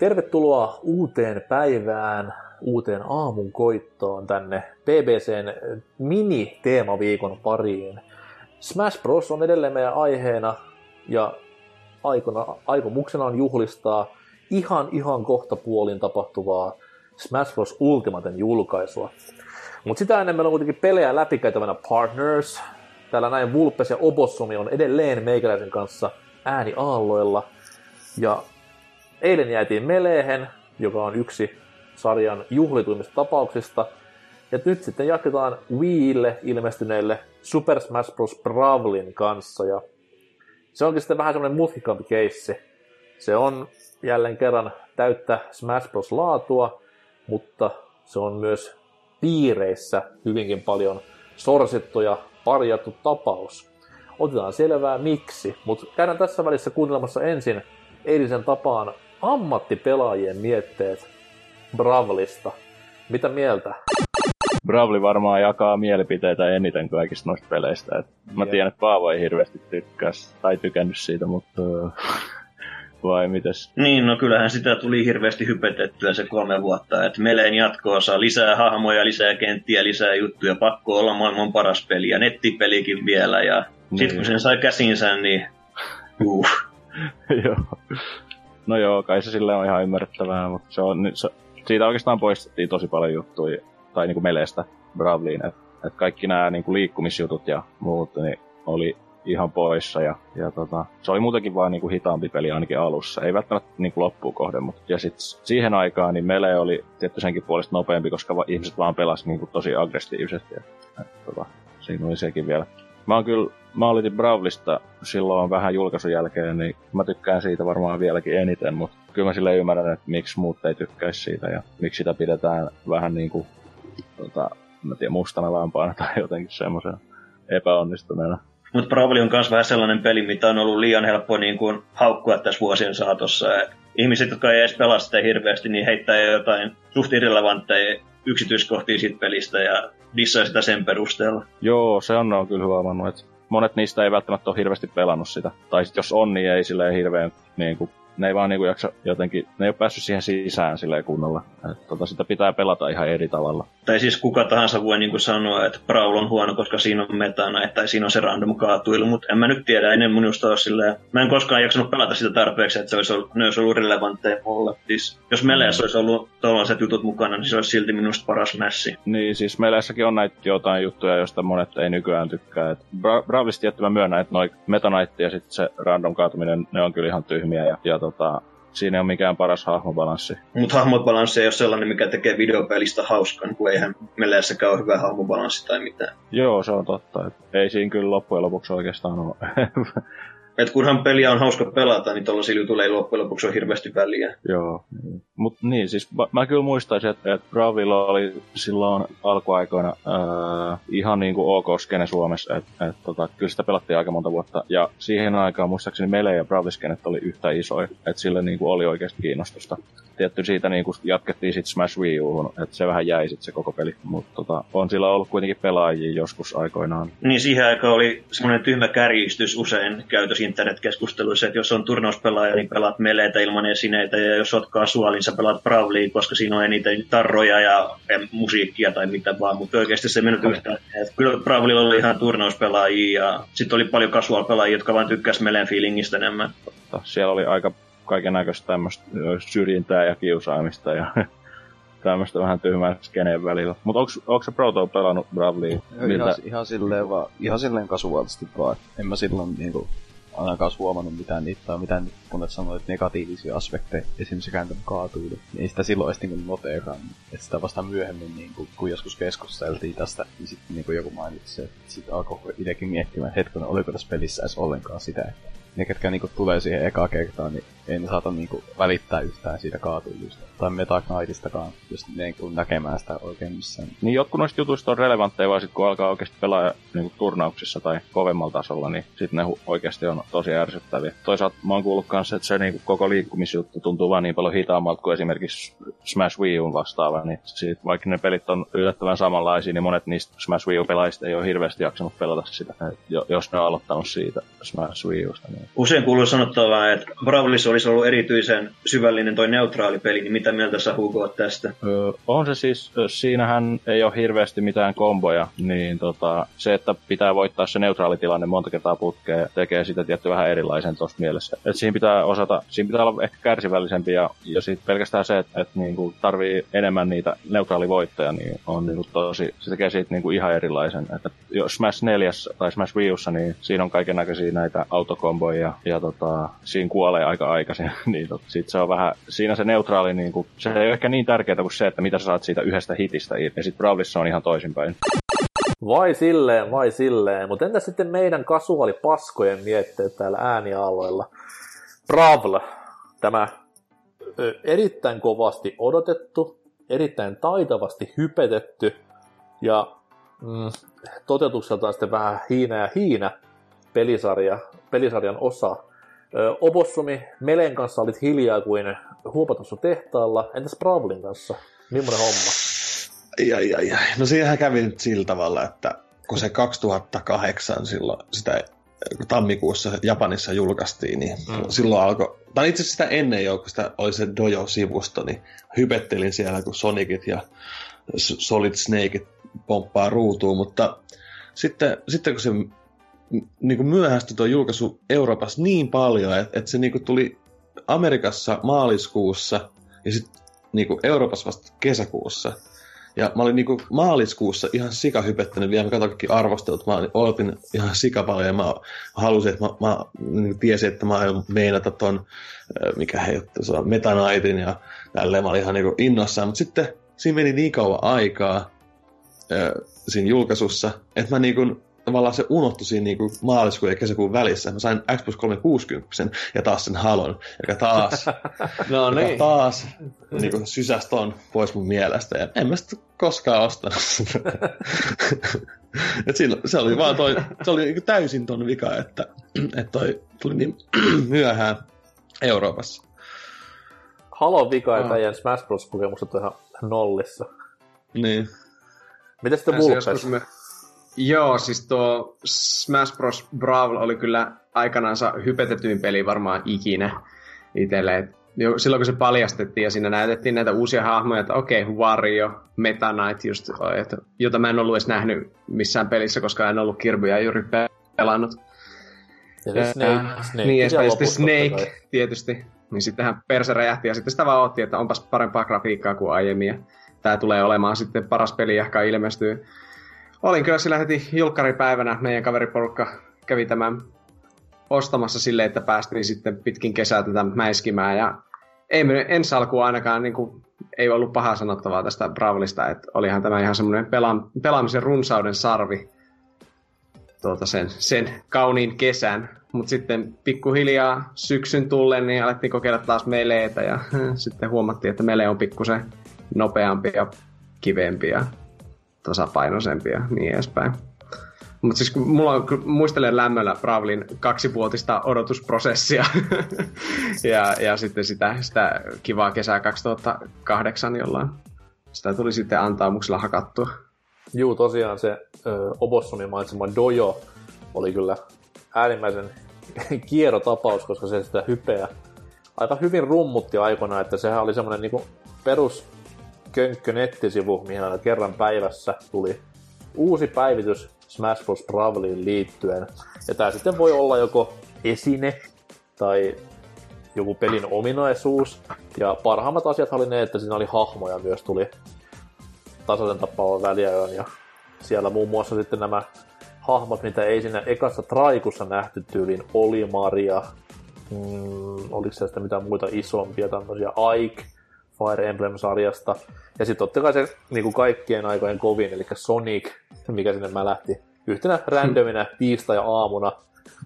Tervetuloa uuteen päivään, uuteen aamun koittoon tänne BBCn mini-teemaviikon pariin. Smash Bros. on edelleen meidän aiheena ja aikona, aikomuksena on juhlistaa ihan ihan kohta puolin tapahtuvaa Smash Bros. Ultimaten julkaisua. Mutta sitä ennen meillä on kuitenkin pelejä läpikäytävänä Partners. Täällä näin Vulpes ja Obossumi on edelleen meikäläisen kanssa ääni aalloilla. Ja eilen jäätiin Melehen, joka on yksi sarjan juhlituimmista tapauksista. Ja nyt sitten jatketaan Wiille ilmestyneelle Super Smash Bros. Bravlin kanssa. Ja se onkin sitten vähän semmoinen mutkikampi keissi. Se on jälleen kerran täyttä Smash Bros. laatua, mutta se on myös piireissä hyvinkin paljon sorsittu ja parjattu tapaus. Otetaan selvää miksi, mutta käydään tässä välissä kuuntelemassa ensin eilisen tapaan ammattipelaajien mietteet Bravlista. Mitä mieltä? Bravli varmaan jakaa mielipiteitä eniten kaikista noista peleistä. Et mä tiedän, että Paavo ei hirveästi tykkäs tai tykännyt siitä, mutta vai mites? Niin, no kyllähän sitä tuli hirveästi hypetettyä se kolme vuotta, että meleen jatkoosa, lisää hahmoja, lisää kenttiä, lisää juttuja, pakko olla maailman paras peli ja nettipelikin vielä ja niin. sitten kun sen sai käsinsä, niin uh. joo. No joo, kai se sille on ihan ymmärrettävää, mutta se on, se, siitä oikeastaan poistettiin tosi paljon juttuja, tai niinku meleestä Bravliin, että et kaikki nämä niinku liikkumisjutut ja muut, niin oli ihan poissa. Ja, ja tota, se oli muutenkin vaan niinku hitaampi peli ainakin alussa. Ei välttämättä niinku loppuun kohden, mutta ja sit siihen aikaan niin Mele oli tietty senkin puolesta nopeampi, koska va- ihmiset vaan pelasivat niinku tosi aggressiivisesti. Ja, et, tota, siinä oli sekin vielä. Mä oon kyllä, mä olin Bravlista silloin vähän julkaisun jälkeen, niin mä tykkään siitä varmaan vieläkin eniten, mutta kyllä mä sille ymmärrän, että miksi muut ei tykkäisi siitä ja miksi sitä pidetään vähän niinku, tota, mä tiedän, mustana lampaana tai jotenkin semmoisen epäonnistuneena. Mutta Bravely on myös vähän sellainen peli, mitä on ollut liian helppo niin kuin, haukkua tässä vuosien saatossa. Et ihmiset, jotka ei edes pelaa sitä hirveästi, niin heittää jo jotain suht irrelevantteja yksityiskohtia siitä pelistä ja dissaa sitä sen perusteella. Joo, se on, on kyllä huomannut, että monet niistä ei välttämättä ole hirveästi pelannut sitä. Tai sit jos on, niin ei silleen hirveän niin kuin, ne ei vaan niinku jaksa jotenkin, ne ei ole päässyt siihen sisään silleen kunnolla. Et, tota, sitä pitää pelata ihan eri tavalla. Tai siis kuka tahansa voi niinku sanoa, että Brawl on huono, koska siinä on metana, tai siinä on se random kaatuilu, mutta en mä nyt tiedä, ennen minusta ole silleen, mä en koskaan jaksanut pelata sitä tarpeeksi, että se olisi ollut, ne olisi ollut relevantteja mulle. Siis, jos meleessä olisi ollut tuollaiset jutut mukana, niin se olisi silti minusta paras mässi. Niin, siis meleessäkin on näitä jotain juttuja, joista monet ei nykyään tykkää. Et Bra- Bravlista tietty mä myönnän, että noi metanaitti ja sitten se random kaatuminen, ne on kyllä ihan tyhmiä. Ja, ja tota, siinä ei ole mikään paras hahmobalanssi. Mutta hahmobalanssi ei ole sellainen, mikä tekee videopelistä hauskan, kun eihän meleessäkään ole hyvä hahmobalanssi tai mitään. Joo, se on totta. Et ei siinä kyllä loppujen lopuksi oikeastaan ole. Et kunhan peliä on hauska pelata, niin tuollaisilla jutuilla ei loppujen lopuksi ole hirveästi väliä. Joo. Mut niin, siis mä, mä kyllä muistaisin, että, että Bravilla oli silloin alkuaikoina ää, ihan niin kuin ok skene Suomessa. Että et, tota, kyllä sitä pelattiin aika monta vuotta. Ja siihen aikaan muistaakseni Mele ja Braviskenet oli yhtä isoja. Että sille niin kuin oli oikeasti kiinnostusta. Tietty siitä niin kuin jatkettiin sitten Smash Wii Uun, että se vähän jäi sitten se koko peli. Mutta tota, on sillä ollut kuitenkin pelaajia joskus aikoinaan. Niin siihen aikaan oli semmoinen tyhmä kärjistys usein käytössä internetkeskusteluissa, että jos on turnauspelaaja, niin pelaat meleitä ilman esineitä, ja jos oot kasuaali, niin sä pelaat Brawlia, koska siinä on eniten tarroja ja musiikkia tai mitä vaan, mutta oikeasti se mennyt yhtään. Et kyllä Brawlilla oli ihan turnauspelaajia, ja sitten oli paljon casual-pelaajia, jotka vaan tykkäs meleen feelingistä enemmän. Siellä oli aika kaiken näköistä tämmöistä syrjintää ja kiusaamista ja tämmöistä vähän tyhmää skeneen välillä. Mutta onko se Proto pelannut Bravley? Ihan, ihan, silleen vaan, ihan silleen kasuaalisti vaan. En mä silloin niinku ainakaan huomannut mitään niitä tai mitään, kun et sanoit negatiivisia aspekteja, esimerkiksi kääntämä kaatuilu, niin ei sitä silloin edes niin noteerannut. Että sitä vasta myöhemmin, niin kuin, kun joskus keskusteltiin tästä, niin sitten niin joku mainitsi, että sitten alkoi itsekin miettimään, että hetken, oliko tässä pelissä edes ollenkaan sitä, että ne, ketkä niinku tulee siihen eka kertaan, niin ei ne saata niinku välittää yhtään siitä kaatuilusta. Tai Meta Knightistakaan, jos ne ei näkemään sitä oikein missään. Niin jotkut noista jutuista on relevantteja, vaan sit kun alkaa oikeasti pelaa niinku turnauksissa tai kovemmalla tasolla, niin sitten ne oikeasti on tosi ärsyttäviä. Toisaalta mä oon kuullut kanssa, että se niinku koko liikkumisjuttu tuntuu vaan niin paljon hitaammalta kuin esimerkiksi Smash Wii U vastaava, niin siitä, vaikka ne pelit on yllättävän samanlaisia, niin monet niistä Smash Wii U-pelaajista ei ole hirveästi jaksanut pelata sitä, jos ne on aloittanut siitä Smash Wii Usta. Niin Usein kuuluu sanottavaa, että Brawlissa oli olisi ollut erityisen syvällinen toi neutraali peli, niin mitä mieltä sä Hugo tästä? Öö, on se siis, siinähän ei ole hirveästi mitään komboja, niin tota, se, että pitää voittaa se neutraali tilanne monta kertaa putkeen, tekee sitä tietty vähän erilaisen tuossa mielessä. Et siinä pitää osata, siinä pitää olla ehkä kärsivällisempi ja, ja sitten pelkästään se, että et, niinku tarvii enemmän niitä neutraalivoittoja, niin on niinku tosi, se tekee siitä niinku ihan erilaisen. Että jos Smash 4 tai Smash Wii niin siinä on kaiken näköisiä näitä autokomboja ja, tota, siinä kuolee aika aikaisin. niin tot, sit se on vähän, siinä se neutraali, niin kuin, se ei ole ehkä niin tärkeää kuin se, että mitä sä saat siitä yhdestä hitistä irti. Ja sitten Brawlissa on ihan toisinpäin. Vai silleen, vai silleen. Mutta entä sitten meidän kasuaalipaskojen mietteet täällä äänialoilla? Brawl, tämä erittäin kovasti odotettu, erittäin taitavasti hypetetty ja mm, toteutukseltaan sitten vähän hiinä ja hiinä pelisarja, pelisarjan osa. Ö, Opossumi, Melen kanssa olit hiljaa kuin huopatussa tehtaalla. Entäs Brawlin kanssa? Millainen homma? Ai, ai, ai. No siinähän kävi nyt sillä tavalla, että kun se 2008 silloin sitä tammikuussa Japanissa julkaistiin, niin mm. silloin alkoi, tai itse asiassa sitä ennen jo, kun sitä oli se Dojo-sivusto, niin hypettelin siellä, kun Sonicit ja Solid Snakeit pomppaa ruutuun, mutta sitten, sitten kun se niin kuin myöhästyi tuo julkaisu Euroopassa niin paljon, että, että se niin kuin tuli Amerikassa maaliskuussa ja sitten niin kuin Euroopassa vasta kesäkuussa. Ja mä olin niinku maaliskuussa ihan sikahypettänyt vielä, mä katsoin kaikki arvostelut, mä odotin ihan sika paljon ja mä halusin, että mä, mä niin tiesin, että mä aion meinata ton, mikä he se on, Metanaitin ja tälleen, mä olin ihan niinku innossaan, mutta sitten siinä meni niin kauan aikaa siinä julkaisussa, että mä niinku tavallaan se unohtui siinä niin kuin maaliskuun ja kesäkuun välissä. Mä sain Xbox 360 ja taas sen Halon, joka taas, no niin. joka taas niin kuin sysäsi ton pois mun mielestä. Ja en mä sitä koskaan ostanut. Et silloin, se oli vaan toi, se oli niin täysin ton vika, että, että toi tuli niin myöhään Euroopassa. Halon vika, että oh. Smash Bros. kokemukset on ihan nollissa. Niin. Miten sitten Vulpes? Me... Joo, siis tuo Smash Bros. Brawl oli kyllä aikanaansa hypetetyin peli varmaan ikinä itselle. silloin kun se paljastettiin ja siinä näytettiin näitä uusia hahmoja, että okei, okay, Wario, Meta Knight just, että, jota mä en ollut edes nähnyt missään pelissä, koska en ollut Kirbyä juuri pelannut. Ja Snake, Snake, niin, ja sitten Snake tietysti. Niin sittenhän perse räjähti ja sitten sitä vaan otti, että onpas parempaa grafiikkaa kuin aiemmin. Ja tää tulee olemaan sitten paras peli, joka ilmestyy olin kyllä sillä heti julkkaripäivänä meidän kaveriporukka kävi tämän ostamassa silleen, että päästiin sitten pitkin kesää tätä mäiskimään ja ei me ensi alkuun ainakaan niin kuin, ei ollut pahaa sanottavaa tästä Bravlista, että olihan tämä ihan semmoinen pela- pelaamisen runsauden sarvi tuota sen, sen kauniin kesän. Mutta sitten pikkuhiljaa syksyn tullen niin alettiin kokeilla taas meleitä ja sitten huomattiin, että mele on pikkusen nopeampi ja kivempi ja tasapainoisempi ja niin edespäin. Mutta siis mulla on, muistelen lämmöllä Bravlin kaksivuotista odotusprosessia ja, ja sitten sitä, sitä kivaa kesää 2008, jolla sitä tuli sitten antaamuksella hakattua. Juu, tosiaan se ö, Obossonin mainitsema Dojo oli kyllä äärimmäisen kierrotapaus, koska se sitä hypeä aika hyvin rummutti aikana, että sehän oli semmoinen niin perus könkkö nettisivu, mihin aina kerran päivässä tuli uusi päivitys Smash Bros. Brawliin liittyen. Ja tämä sitten voi olla joko esine tai joku pelin ominaisuus. Ja parhaimmat asiat oli ne, että siinä oli hahmoja myös tuli tasaisen tappavan väliajoin. Ja siellä muun muassa sitten nämä hahmot, mitä ei siinä ekassa traikussa nähty tyyliin, oli Maria, mm, oliko sitten mitään muita isompia tämmöisiä, Ike, Fire Emblem-sarjasta. Ja sitten totta kai se niin kuin kaikkien aikojen kovin, eli Sonic, mikä sinne mä lähti yhtenä randomina tiistai-aamuna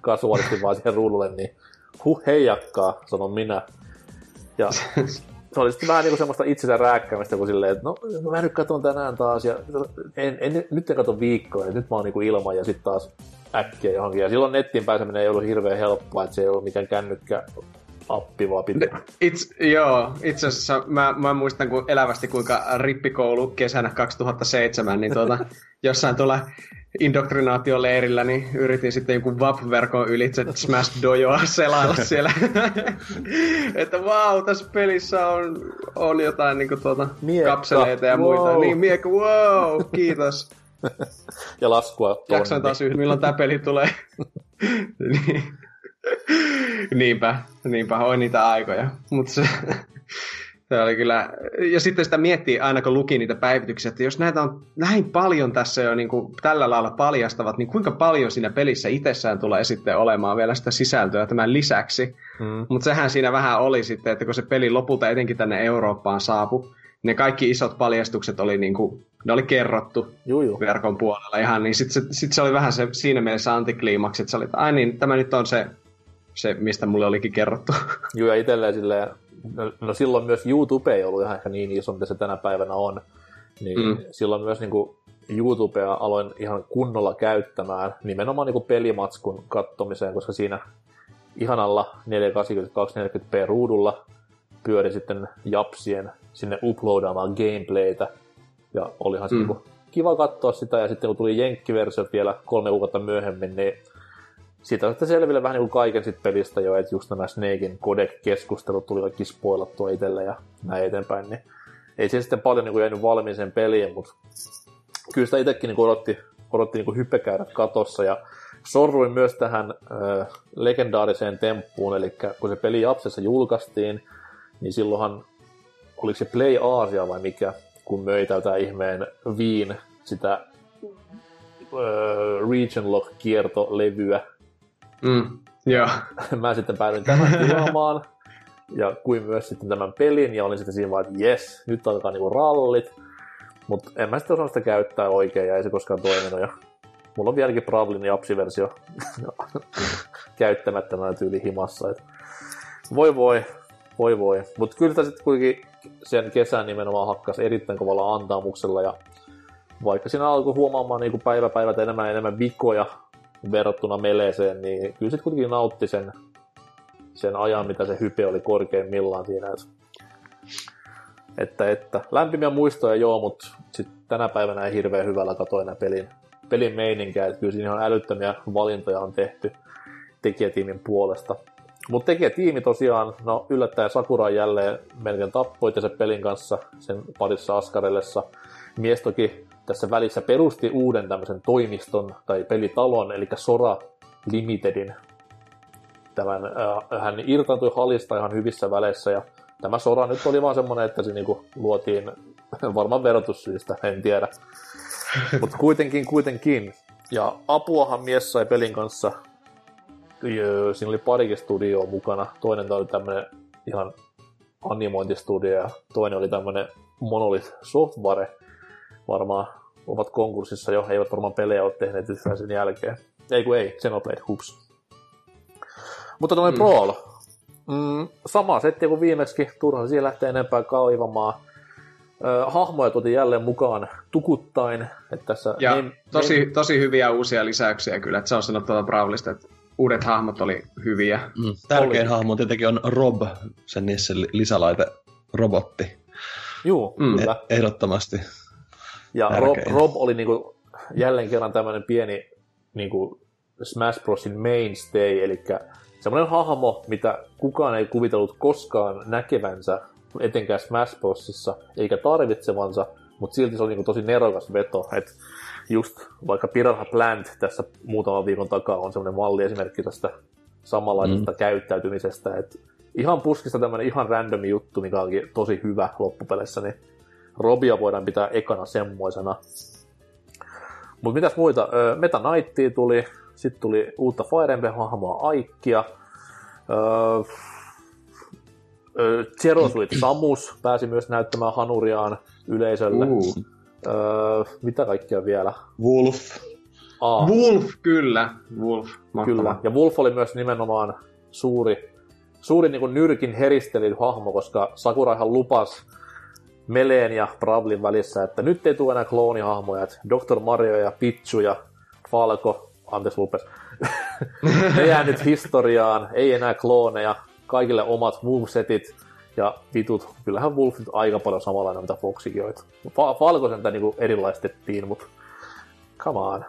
kasuaalisti vaan siihen ruudulle, niin huh heijakkaa, sanon minä. Ja se oli sitten vähän niin kuin semmoista itsensä rääkkäämistä, kun silleen, että no mä nyt katson tänään taas, ja en, en, nyt en katso viikkoa, ja nyt mä oon niin kuin ilman, ja sitten taas äkkiä johonkin. Ja silloin nettiin pääseminen ei ollut hirveän helppoa, että se ei ollut mikään kännykkä appi vaan piti. Itse, joo, itse asiassa mä, mä muistan kun elävästi kuinka rippikoulu kesänä 2007, niin tuota, jossain tuolla indoktrinaatioleirillä, niin yritin sitten joku VAP-verkon ylitse Smash Dojoa selailla siellä. että vau, wow, tässä pelissä on, on jotain niin kuin, tuota, Miekka, kapseleita ja wow. muita. Niin, miekka, wow, kiitos. ja laskua Jaksoin taas yhtä, milloin tämä peli tulee. niin. Niinpä, niinpä, oi niitä aikoja. Mutta se, se oli kyllä... Ja sitten sitä miettii aina, kun luki niitä päivityksiä, että jos näitä on näin paljon tässä jo niin kuin tällä lailla paljastavat, niin kuinka paljon siinä pelissä itsessään tulee sitten olemaan vielä sitä sisältöä tämän lisäksi. Mm. Mutta sehän siinä vähän oli sitten, että kun se peli lopulta etenkin tänne Eurooppaan saapui, ne kaikki isot paljastukset oli niin kuin, ne oli kerrottu Juu, juu. verkon puolella ihan, niin sitten se, sit se oli vähän se, siinä mielessä antikliimaksi, että se oli, että ai niin, tämä nyt on se, se mistä mulle olikin kerrottu. Joo, ja itselleen silleen, no, no silloin myös YouTube ei ollut ihan ehkä niin iso, mitä se tänä päivänä on. Niin mm. Silloin myös niin kuin YouTubea aloin ihan kunnolla käyttämään nimenomaan niin kuin pelimatskun kattomiseen, koska siinä ihanalla 480-240p ruudulla pyöri sitten japsien sinne uploadaamaan gameplaytä. Ja olihan se Mm. niin kiva katsoa sitä, ja sitten kun tuli jenkkiversiot vielä kolme kuukautta myöhemmin, niin siitä sitten selville vähän niin kuin kaiken sit pelistä jo, että just nämä Snakein codec-keskustelut tuli kaikki spoilattua itselle ja näin eteenpäin, niin ei siihen sitten paljon niin kuin jäänyt valmiiseen peliin, mutta kyllä sitä itsekin niin odotti, odotti niin kuin katossa ja sorruin myös tähän äh, legendaariseen temppuun, eli kun se peli Japsessa julkaistiin, niin silloinhan, oliko se Play Asia vai mikä, kun möi tätä ihmeen Viin sitä äh, Region Lock kiertolevyä, Mm, joo. mä sitten päädyin tämän tilaamaan, ja kuin myös sitten tämän pelin, ja olin sitten siinä vaan, että jes, nyt alkaa niinku rallit, mutta en mä sitten osannut sitä käyttää oikein, ja ei se koskaan toiminut, ja mulla on vieläkin Bravlin Japsi-versio käyttämättömänä tyyli himassa, et voi voi, voi voi, mutta kyllä sitten kuitenkin sen kesän nimenomaan hakkas erittäin kovalla antaamuksella, ja vaikka siinä alkoi huomaamaan niin päivä päivältä enemmän ja enemmän vikoja verrattuna meleeseen, niin kyllä sitten kuitenkin nautti sen, sen ajan, mitä se hype oli korkeimmillaan siinä. Että, että, lämpimiä muistoja joo, mutta sitten tänä päivänä ei hirveän hyvällä katoa enää pelin, pelin meininkää. Että kyllä siinä ihan älyttömiä valintoja on tehty tekijätiimin puolesta. Mutta tekijätiimi tosiaan, no yllättäen Sakura jälleen melkein tappoi se pelin kanssa sen parissa askarellessa. Mies toki tässä välissä perusti uuden tämmöisen toimiston tai pelitalon, eli Sora Limitedin. Tämän, äh, hän irtaantui halista ihan hyvissä väleissä ja tämä Sora nyt oli vaan semmoinen, että se niinku luotiin varmaan verotussyistä, en tiedä. Mutta kuitenkin, kuitenkin. Ja apuahan mies sai pelin kanssa. Siinä oli parikin studioa mukana. Toinen oli tämmöinen ihan animointistudio ja toinen oli tämmöinen Monolith Software. Varmaan ovat konkurssissa jo, eivät varmaan pelejä ole tehneet yhtään sen jälkeen. Ei kun ei, Xenoblade, hups. Mutta noin mm. Brawl. Mm, sama setti kuin viimeksi, turha siihen lähtee enempää kaivamaan. Ö, hahmoja tuotiin jälleen mukaan tukuttain. Että tässä Ja name- tosi, tosi hyviä uusia lisäyksiä kyllä, että se on sanottu tuolta Bravlista, että uudet hahmot oli hyviä. Mm. Tärkein Oli. hahmo tietenkin on Rob, sen niissä lisälaite robotti. Juu, Mm. kyllä. E- ehdottomasti. Ja Rob. Rob oli niinku jälleen kerran tämmöinen pieni niinku Smash Brosin mainstay, eli semmoinen hahmo, mitä kukaan ei kuvitellut koskaan näkevänsä, etenkään Smash Brosissa, eikä tarvitsevansa, mutta silti se oli niinku tosi nerokas veto, että just vaikka Piranha Plant tässä muutaman viikon takaa on semmoinen malliesimerkki tästä samanlaisesta mm. käyttäytymisestä, että ihan puskista tämmöinen ihan random juttu, mikä onkin tosi hyvä loppupeleissä, niin Robia voidaan pitää ekana semmoisena. Mutta mitäs muita? Meta Knightia tuli, sitten tuli uutta Fire Emblem-hahmoa Aikkia. Ö, Zerosuit Samus pääsi myös näyttämään hanuriaan yleisölle. Uh. Öö, mitä kaikkea vielä? Wolf. Aa, Wolf, kyllä. Wolf, mahtava. Kyllä. Ja Wolf oli myös nimenomaan suuri, suuri niin nyrkin heristelin hahmo, koska Sakuraihan lupas Meleen ja Bravlin välissä, että nyt ei tule enää kloonihahmoja, että Dr. Mario ja Pichu ja Falco, anteeksi lupes, ne jää nyt historiaan, ei enää klooneja, kaikille omat movesetit, ja vitut, kyllähän Wolfit aika paljon samanlainen, mitä. Fa- Falco sen niinku erilaistettiin, mutta come on.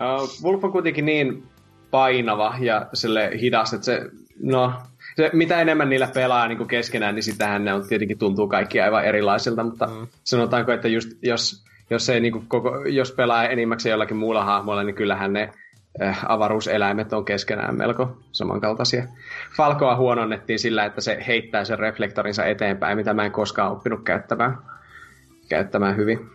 Uh, Wolf on kuitenkin niin painava ja sille hidas, että se, no, se, mitä enemmän niillä pelaa niin kuin keskenään, niin sitähän ne on, tietenkin tuntuu kaikki aivan erilaisilta, mutta mm. sanotaanko, että just, jos, jos, ei, niin kuin koko, jos pelaa enimmäkseen jollakin muulla hahmolla, niin kyllähän ne äh, avaruuseläimet on keskenään melko samankaltaisia. Falcoa huononnettiin sillä, että se heittää sen reflektorinsa eteenpäin, mitä mä en koskaan oppinut käyttämään, käyttämään hyvin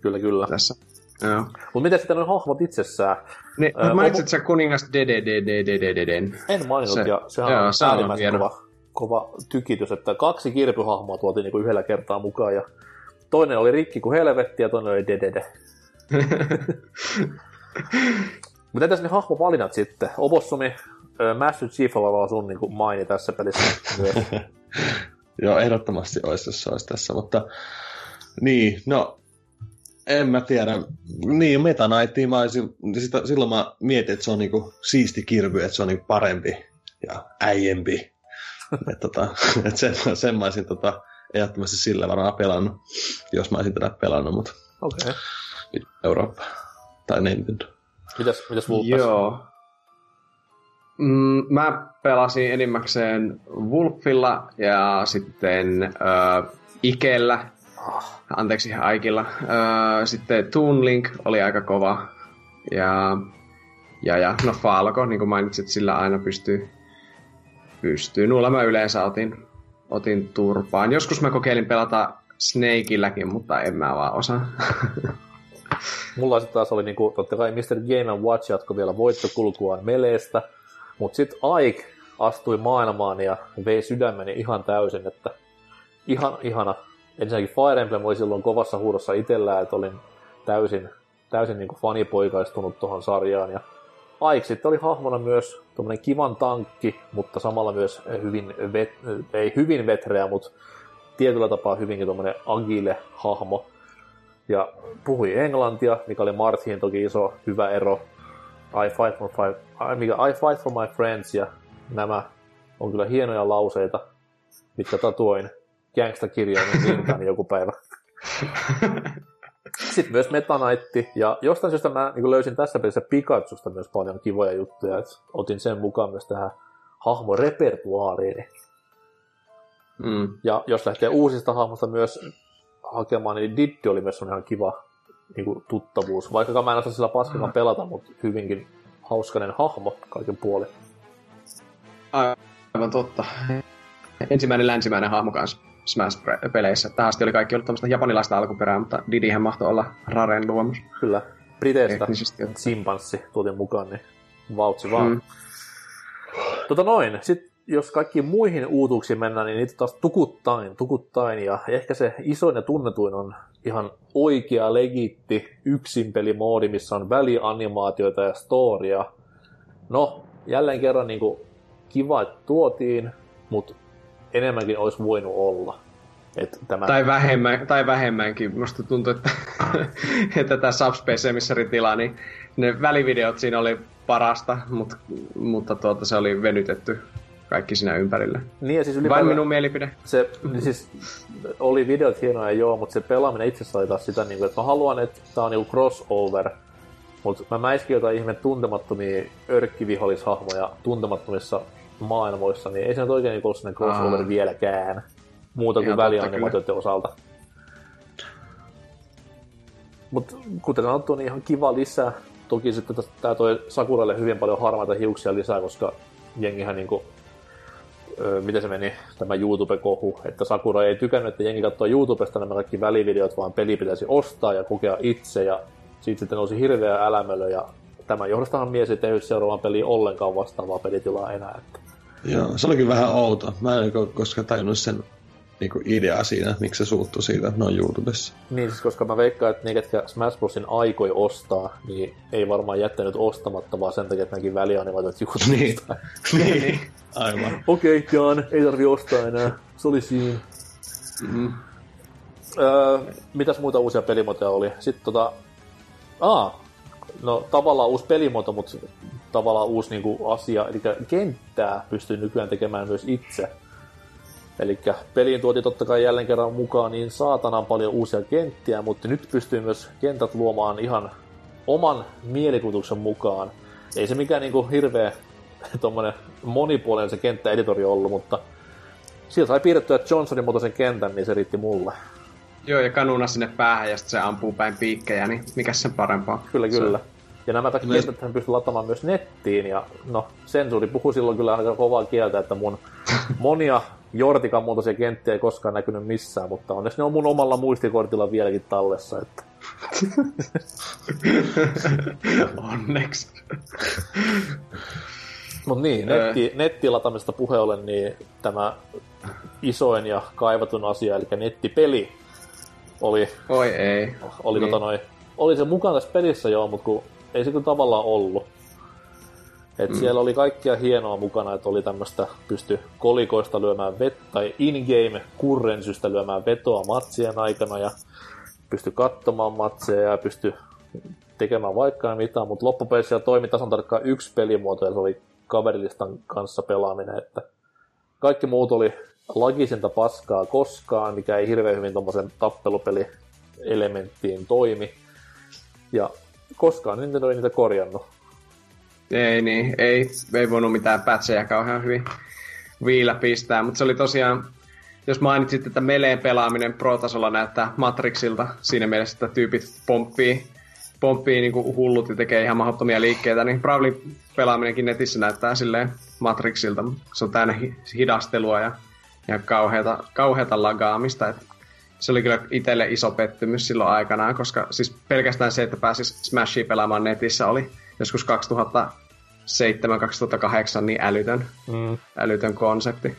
Kyllä, kyllä. tässä. Joo. Mutta miten sitten on hahmot itsessään? Ne, äh, mainitsit sä kuningas DDDDDDDn? En maininnut, Se- ja sehän joo, on se äärimmäisen kova, kova tykitys, että kaksi kirpyhahmoa tuotiin niinku yhdellä kertaa mukaan, ja toinen oli rikki kuin helvetti, ja toinen oli dedede. Mutta entäs ne hahmovalinnat sitten? Obossumi, Master Chief on sun niinku maini tässä pelissä myös. Joo, ehdottomasti olisi, jos se olisi tässä, mutta niin, no, en mä tiedä. Niin, Meta Knightia mä olisin, sitä, silloin mä mietin, että se on niinku siisti kirvy, että se on niinku parempi ja äijempi. että tota, et sen, sen mä olisin tota, ehdottomasti sillä varana pelannut, jos mä olisin tätä pelannut, mutta Okei. Okay. Eurooppa tai Nintendo. Mitäs, mitäs Vulpes? Joo. Mm, mä pelasin enimmäkseen Wolfilla ja sitten äh, Ikellä. Anteeksi, Aikilla. Äh, sitten Toon Link oli aika kova. Ja, ja, ja no Falco, niin kuin mainitsit, sillä aina pystyy, pystyy. Nuulla mä yleensä otin, otin turpaan. Joskus mä kokeilin pelata Snakeilläkin, mutta en mä vaan osaa. Mulla sitten taas oli niinku, totta kai Mr. Game Watch jatko vielä voittokulkuaan meleestä, mutta sitten Ike astui maailmaan ja vei sydämeni ihan täysin, että ihan ihana. Ensinnäkin Fire Emblem oli silloin kovassa huudossa itsellään, että olin täysin, täysin niinku fanipoikaistunut tuohon sarjaan. Ja Ike sitten oli hahmona myös tuommoinen kivan tankki, mutta samalla myös hyvin, vet, ei hyvin vetreä, mutta tietyllä tapaa hyvinkin tuommoinen agile hahmo. Ja puhui englantia, mikä oli Marthin toki iso hyvä ero. I fight for, five, I, mikä, I fight for my friends ja nämä on kyllä hienoja lauseita, mitkä tatuoin gangsta-kirjaimen rintaan joku päivä. Sitten myös Meta Knight, ja jostain syystä mä niin löysin tässä pelissä Pikachusta myös paljon kivoja juttuja, että otin sen mukaan myös tähän hahmorepertuaariin. Mm. Ja jos lähtee uusista hahmoista myös hakemaan, niin Diddy oli myös ihan kiva niin kuin, tuttavuus. Vaikka mä en osaa sillä paskakaan pelata, mutta hyvinkin hauskainen hahmo kaiken puolin. Aivan totta. Ensimmäinen länsimäinen hahmo kanssa Smash-peleissä. Tähän asti oli kaikki ollut tämmöistä japanilaista alkuperää, mutta Didihän mahtoi olla Raren luomus. Kyllä. Briteistä simpanssi tuotiin mukaan, niin vautsi vaan. Mm. Mm. Tota noin, sitten jos kaikkiin muihin uutuuksiin mennään, niin niitä taas tukuttain, tukuttain, ja ehkä se isoin ja tunnetuin on ihan oikea, legitti yksinpelimoodi, missä on välianimaatioita ja storia. No, jälleen kerran niin kuin, kiva, että tuotiin, mutta enemmänkin olisi voinut olla. Et tämä... Tai, vähemmän, tai vähemmänkin. Musta tuntuu, että, että tämä Subspace Emissary tila, niin ne välivideot siinä oli parasta, mutta, mutta tuota, se oli venytetty kaikki siinä ympärillä. Niin, ja siis Vain minun mielipide. se, niin siis oli videot hienoja joo, mutta se pelaaminen itsessään oli taas sitä, niin kuin, että mä haluan, että tää on niin crossover, mutta mä mäiskin jotain ihme tuntemattomia örkkivihollishahmoja tuntemattomissa maailmoissa, niin ei se nyt oikein niin ollut sellainen crossover Aa. vieläkään. Muuta kuin välianimaatioiden osalta. Mutta kuten sanottu, niin ihan kiva lisää. Toki sitten tämä toi Sakuralle hyvin paljon harmaita hiuksia lisää, koska jengihän niinku, öö, miten se meni, tämä YouTube-kohu, että Sakura ei tykännyt, että jengi katsoo YouTubesta nämä kaikki välivideot, vaan peli pitäisi ostaa ja kokea itse, ja siitä sitten nousi hirveä älämölö, ja tämän johdostahan mies ei tehnyt seuraavaan peliin ollenkaan vastaavaa pelitilaa enää. Että Joo, se olikin vähän outo. Mä en niinku koskaan tajunnut sen niinku ideaa siinä, että miksi se suuttui siitä, että ne on YouTubessa. Niin siis, koska mä veikkaan, että ne, ketkä Smash Brosin aikoi ostaa, niin ei varmaan jättänyt ostamatta, vaan sen takia, että näki välianimaatiot YouTubesta. niin. Aivan. Okei, okay, Jan, ei tarvi ostaa enää. Se oli siinä. Mm. Öö, mitäs muita uusia pelimotoja oli? Sitten tota... Aa, no tavallaan uusi pelimuoto, mutta tavallaan uusi niin kuin, asia, eli kenttää pystyy nykyään tekemään myös itse. Eli peliin tuotiin totta kai jälleen kerran mukaan niin saatanan paljon uusia kenttiä, mutta nyt pystyy myös kentät luomaan ihan oman mielikuvituksen mukaan. Ei se mikään niinku hirveä tommonen monipuolinen se kenttäeditori ollut, mutta sieltä sai piirrettyä Johnsonin muotoisen kentän, niin se riitti mulle. Joo, ja kanuna sinne päähän ja sitten se ampuu päin piikkejä, niin mikä sen parempaa? Kyllä, kyllä. Se... Ja nämä kentät hän pystyy lataamaan myös nettiin, ja no, sensuuri puhui silloin kyllä aika kovaa kieltä, että mun monia Jortikan muotoisia kenttiä ei koskaan näkynyt missään, mutta onneksi ne on mun omalla muistikortilla vieläkin tallessa, että... onneksi. Mutta niin, netti, nettilatamista puhe ollen, niin tämä isoin ja kaivatun asia, eli nettipeli, oli... Oi ei. Oli, niin. tota noi, oli se mukana tässä pelissä joo, mutta kun ei se kyllä tavallaan ollut. Et mm. Siellä oli kaikkia hienoa mukana, että oli tämmöistä pysty kolikoista lyömään vettä, tai in-game kurrensystä lyömään vetoa matsien aikana, ja pysty katsomaan matseja ja pysty tekemään vaikka mitä, mutta loppupeleissä toimi tasan tarkkaan yksi pelimuoto, ja se oli kaverilistan kanssa pelaaminen, että kaikki muut oli lagisinta paskaa koskaan, mikä ei hirveän hyvin tuommoisen tappelupeli-elementtiin toimi. Ja koskaan Nintendo ei niitä korjannut. Ei niin, ei, ei voinut mitään patcheja kauhean hyvin viillä pistää, mutta se oli tosiaan, jos mainitsit, että meleen pelaaminen pro-tasolla näyttää Matrixilta siinä mielessä, että tyypit pomppii, pomppii niin kuin hullut ja tekee ihan mahdottomia liikkeitä, niin Bravlin pelaaminenkin netissä näyttää silleen Matrixilta. Se on täynnä hidastelua ja ja kauheata, kauheata lagaamista. Et se oli kyllä itselle iso pettymys silloin aikanaan, koska siis pelkästään se, että pääsis Smashia pelaamaan netissä oli joskus 2007-2008 niin älytön, mm. älytön konsepti.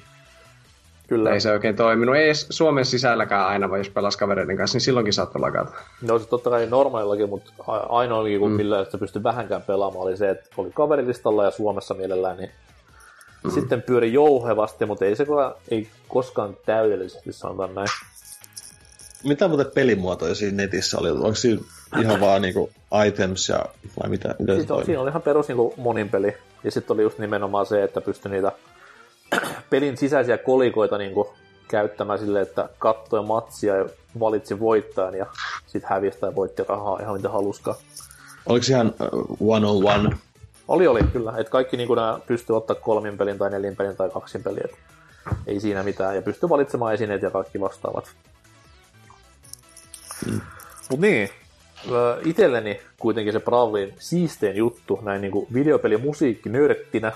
Kyllä. Ei se oikein toiminut. Ei edes Suomen sisälläkään aina, vaan jos pelasi kavereiden kanssa, niin silloinkin saattoi lagata. No se totta kai normaalillakin, mutta ainoa, mm. millä sitä pystyi vähänkään pelaamaan, oli se, että oli kaverilistalla ja Suomessa mielellään, niin Mm. Sitten pyöri jouhevasti, mutta ei se ei koskaan täydellisesti, sanotaan näin. Mitä muuten pelimuotoja siinä netissä oli? Onko siinä ihan vaan niinku items ja vai mitä? mitä siis on, siinä oli ihan perus niinku monin peli. Ja sitten oli just nimenomaan se, että pystyi niitä pelin sisäisiä kolikoita niinku käyttämään sille, että katsoi matsia ja valitsi voittajan ja sitten hävisi tai voitti rahaa ihan mitä haluskaan. Oliko ihan one on one oli, oli, kyllä. Et kaikki niin nämä pystyy ottaa kolmin pelin tai nelin pelin tai kaksin pelin. Et ei siinä mitään. Ja pystyy valitsemaan esineet ja kaikki vastaavat. Mm. Mut niin, itselleni kuitenkin se Bravlin siistein juttu näin niin kuin videopelimusiikki nörttinä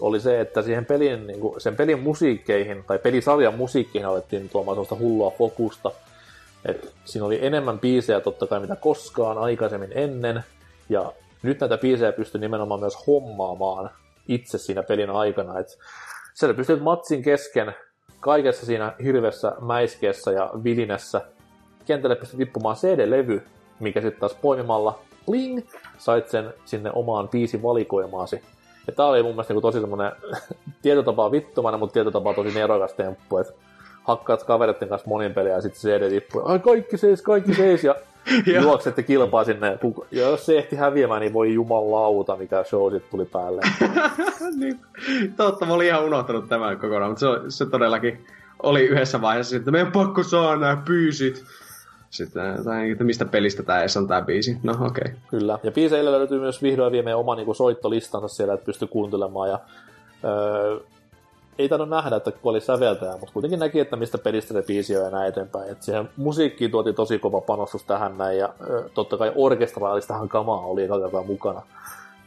oli se, että siihen pelin, niin kuin, sen pelin musiikkeihin tai pelisarjan musiikkiin alettiin tuomaan sellaista hullua fokusta. Et siinä oli enemmän biisejä totta kai mitä koskaan aikaisemmin ennen, ja nyt näitä biisejä pystyy nimenomaan myös hommaamaan itse siinä pelin aikana. Et siellä pystyt matsin kesken kaikessa siinä hirvessä mäiskeessä ja vilinässä kentälle pystyt vippumaan CD-levy, mikä sitten taas poimimalla bling, sait sen sinne omaan biisin valikoimaasi. Ja tää oli mun mielestä niin tosi semmonen tietotapaa vittumainen, mutta tietotapaa tosi nerokas temppu, että hakkaat kavereiden kanssa monin peliä ja sitten CD tippuu, ai kaikki seis, kaikki seis, ja juoksette kilpaa sinne. Ja jos se ehti häviämään, niin voi jumalauta, mikä show sitten tuli päälle. niin, totta, mä olin ihan unohtanut tämän kokonaan, mutta se, se todellakin oli yhdessä vaiheessa, että meidän pakko saa nämä pyysit. Sitten, tai, että mistä pelistä tämä edes on tämä biisi. No okei. Okay. Kyllä. Ja biiseillä löytyy myös vihdoin viimein oma niin soittolistansa siellä, että pystyy kuuntelemaan. Ja, öö, ei tainnut nähdä, että kun oli säveltäjä, mutta kuitenkin näki, että mistä pelistä se biisi on ja näin eteenpäin. Et siihen musiikkiin tuotiin tosi kova panostus tähän näin, ja totta kai orkestraalistahan kamaa oli eka mukana.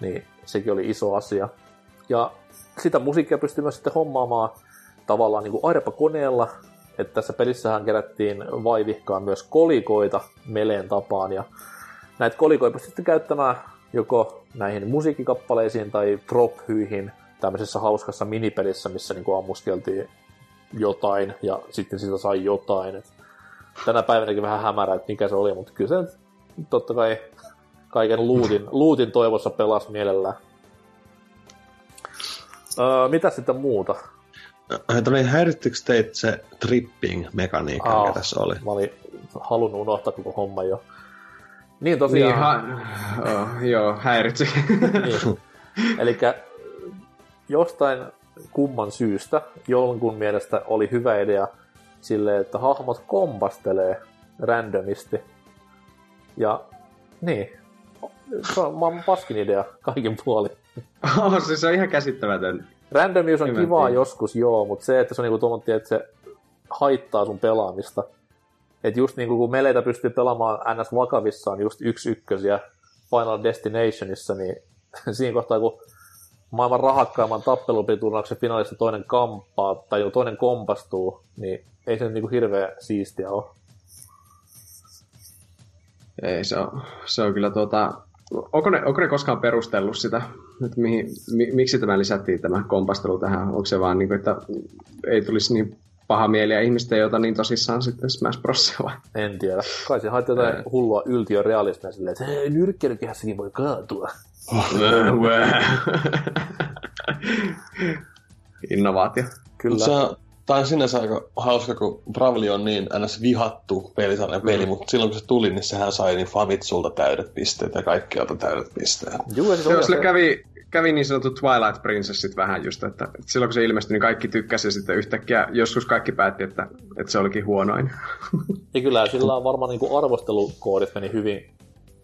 Niin sekin oli iso asia. Ja sitä musiikkia pystyi myös sitten hommaamaan tavallaan niin kuin ARPA-koneella, että tässä pelissähän kerättiin vaivihkaan myös kolikoita meleen tapaan, ja näitä kolikoita sitten käyttämään joko näihin musiikkikappaleisiin tai prop-hyihin tämmöisessä hauskassa minipelissä, missä niin kuin ammuskeltiin jotain ja sitten sitä sai jotain. Et tänä päivänäkin vähän hämärä, että mikä se oli, mutta kyllä se totta kai kaiken luutin, luutin toivossa pelasi mielellään. Öö, mitä sitten muuta? Tämmöinen häirittikö teitä se tripping-mekaniikka, Aa, mikä tässä oli? Mä olin halunnut unohtaa koko homma jo. Niin tosiaan... Niin, ha- oh, joo, häiritsi. niin. Eli jostain kumman syystä jonkun mielestä oli hyvä idea sille, että hahmot kompastelee randomisti. Ja niin, se on paskin idea kaiken puoli. Oh, siis se on ihan käsittämätön. Randomius on Hyvä kivaa tiedä. joskus, joo, mutta se, että se on niinku tuommoinen, että se haittaa sun pelaamista. Että just niinku kun meleitä pystyy pelaamaan ns. vakavissaan just yksi ykkösiä Final Destinationissa, niin siinä kohtaa kun maailman rahakkaimman tappelupitunnaksen finaalissa toinen kamppaa tai joku toinen kompastuu, niin ei se niinku hirveä siistiä ole. Ei, se on, se on kyllä tuota... Onko ne, onko ne koskaan perustellut sitä, että mihin, mi, miksi tämä lisättiin tämä kompastelu tähän? Onko se vaan niin kuin, että ei tulisi niin paha mieliä ihmistä, jota niin tosissaan sitten Smash Bros. vai? En tiedä. Kai se haettiin jotain hullua yltiörealismia silleen, että hei, nyrkkeilykehässäkin voi kaatua. Innovaatio. Kyllä. Se on, tää on sinänsä aika hauska, kun Bravely on niin ns. vihattu pelisarjan peli, mutta silloin kun se tuli, niin sehän sai niin Famitsulta täydet pisteet ja kaikkialta täydet pisteet. Joo, oli sille se- kävi, kävi niin sanottu Twilight Princessit vähän just, että, että silloin kun se ilmestyi, niin kaikki tykkäsi ja sitten yhtäkkiä joskus kaikki päätti, että, että se olikin huonoin. Ja kyllä sillä on varmaan niin arvostelukoodit meni hyvin,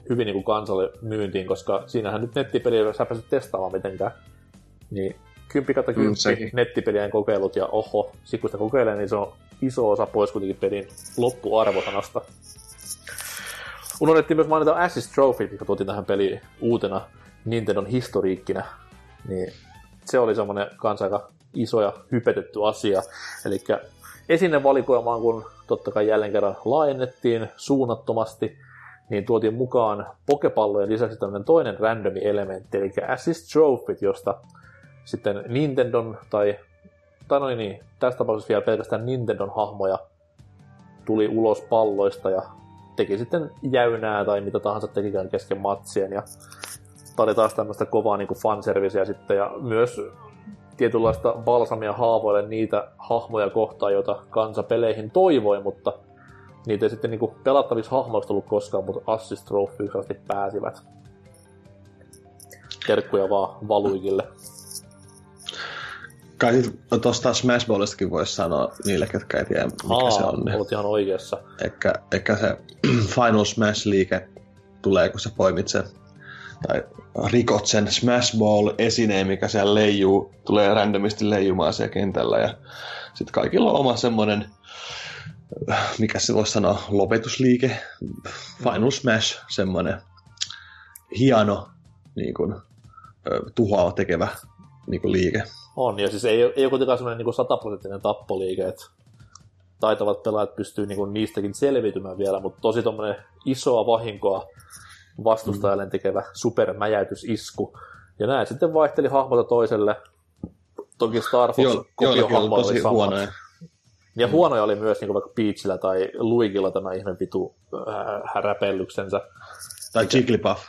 hyvin niin kansalle myyntiin, koska siinähän nyt nettipeliä sä pääset testaamaan mitenkään. Niin 10 kautta 10 Mm, nettipelien kokeilut ja oho, sit kun sitä kokeilee, niin se on iso osa pois kuitenkin pelin loppuarvosanasta. Unohdettiin myös mainita Assist Trophy, mikä tuotiin tähän peliin uutena Nintendon historiikkinä. Niin se oli semmoinen kanssa aika iso ja hypetetty asia. Eli esinevalikoimaan, kun totta kai jälleen kerran laajennettiin suunnattomasti, niin tuotiin mukaan pokepallojen lisäksi tämmöinen toinen randomi elementti, eli Assist Trophyt, josta sitten Nintendon tai, tai no niin, tässä tapauksessa vielä pelkästään Nintendon hahmoja tuli ulos palloista ja teki sitten jäynää tai mitä tahansa tekikään kesken matsien ja tää oli taas tämmöistä kovaa niin fanserviceä sitten ja myös tietynlaista balsamia haavoille niitä hahmoja kohtaan, joita kansa peleihin toivoi, mutta niitä ei sitten niin pelattavissa hahmoista ollut koskaan, mutta Assist asti pääsivät. Terkkuja vaan valuikille. Kai sit tuosta Smash Ballistakin voisi sanoa niille, ketkä ei tiedä, mikä se on. Niin. Olet ihan oikeassa. Ehkä, ehkä se Final Smash-liike tulee, kun sä poimit sen tai rikot sen Smash Ball-esineen, mikä siellä leijuu, tulee randomisti leijumaan siellä kentällä ja sitten kaikilla on oma semmoinen mikä se voisi sanoa, lopetusliike, Final Smash, semmoinen hieno niin kuin, tuhoava tekevä niin kuin liike. On, ja siis ei, ei ole kuitenkaan semmoinen niin sataprosenttinen tappoliike, että taitavat pelaajat pystyy niin kuin niistäkin selviytymään vielä, mutta tosi tommonen isoa vahinkoa vastustajalle tekevä supermäjäytysisku. Ja näin sitten vaihteli hahmota toiselle. Toki Star Fox Joo, joillakin oli tosi huonoja. Ja huonoja oli myös niin kuin vaikka Peachillä tai Luigilla tämä ihme vitu äh, häräpellyksensä. Tai Jigglypuff.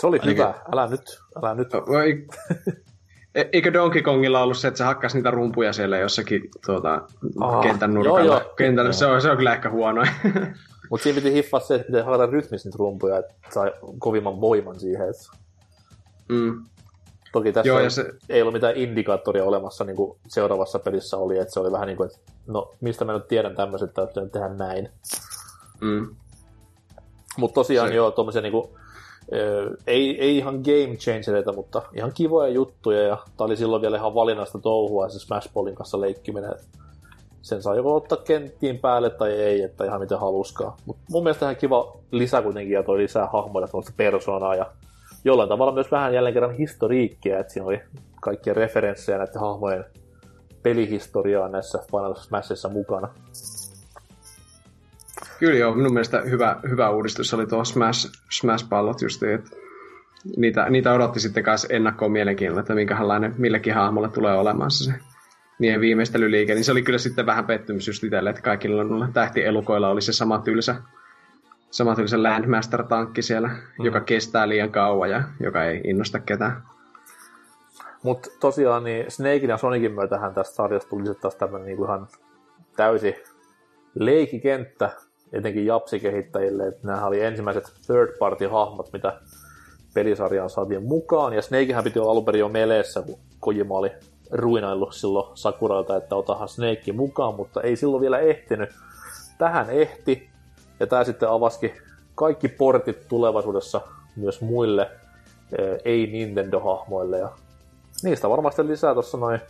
Se oli Ainakin- hyvä. Älä nyt, älä nyt. Vai... E- Eikö Donkey Kongilla ollut se, että se hakkasi niitä rumpuja siellä jossakin tuota, Ah, kentän nurkalla? joo, joo. Kentän, se, on, se on kyllä ehkä huono. Mutta siinä piti hiffaa se, että pitää hakata rytmisesti niitä rumpuja, että sai kovimman voiman siihen. Mm. Toki tässä Joo, se- ei ollut mitään indikaattoria olemassa, niin kuin seuraavassa pelissä oli, että se oli vähän niin kuin, että no mistä mä nyt tiedän tämmöiset, että pitää tehdä näin. Mm. Mutta tosiaan Se- joo, tuommoisia niinku, ö, ei, ei ihan game changereita, mutta ihan kivoja juttuja, ja tää oli silloin vielä ihan valinnasta touhua, se Smash Ballin kanssa leikkiminen. Sen saa joko ottaa kenttiin päälle tai ei, että ihan miten haluskaan. Mutta mun mielestä ihan kiva lisä kuitenkin, ja toi lisää hahmoja, tuollaista persoonaa, ja jollain tavalla myös vähän jälleen kerran historiikkia, että siinä oli kaikkia referenssejä näiden hahmojen pelihistoriaa näissä Final Smashissa mukana. Kyllä joo, minun mielestä hyvä, hyvä uudistus oli tuo Smash, Smash-pallot just, että niitä, niitä odotti sitten kanssa ennakkoon mielenkiinnolla, että minkälainen millekin hahmolle tulee olemaan se, niiden viimeistelyliike, niin se oli kyllä sitten vähän pettymys just itselle, että kaikilla noilla tähtielukoilla oli se sama tylsä, sama tylsä Landmaster-tankki siellä, mm. joka kestää liian kauan ja joka ei innosta ketään. Mutta tosiaan niin Snakein ja Sonicin myötähän tästä sarjasta tuli sitten taas tämmöinen niin ihan täysi leikikenttä, etenkin japsikehittäjille, että nämä oli ensimmäiset third party hahmot, mitä pelisarjaan saatiin mukaan. Ja Snakehän piti olla alun perin jo meleessä, kun Kojima oli ruinaillut silloin Sakuralta, että otahan Snake mukaan, mutta ei silloin vielä ehtinyt. Tähän ehti, ja tämä sitten avaski kaikki portit tulevaisuudessa myös muille eh, ei-Nintendo-hahmoille. Ja niistä varmasti lisää tuossa noin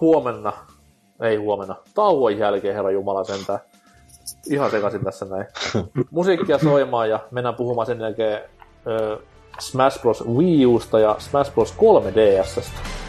huomenna, ei huomenna, tauon jälkeen, herra Jumala sentään. Ihan sekaisin tässä näin. Musiikkia soimaan ja mennään puhumaan sen jälkeen ö, Smash Bros. Wii Usta ja Smash Bros. 3DSstä.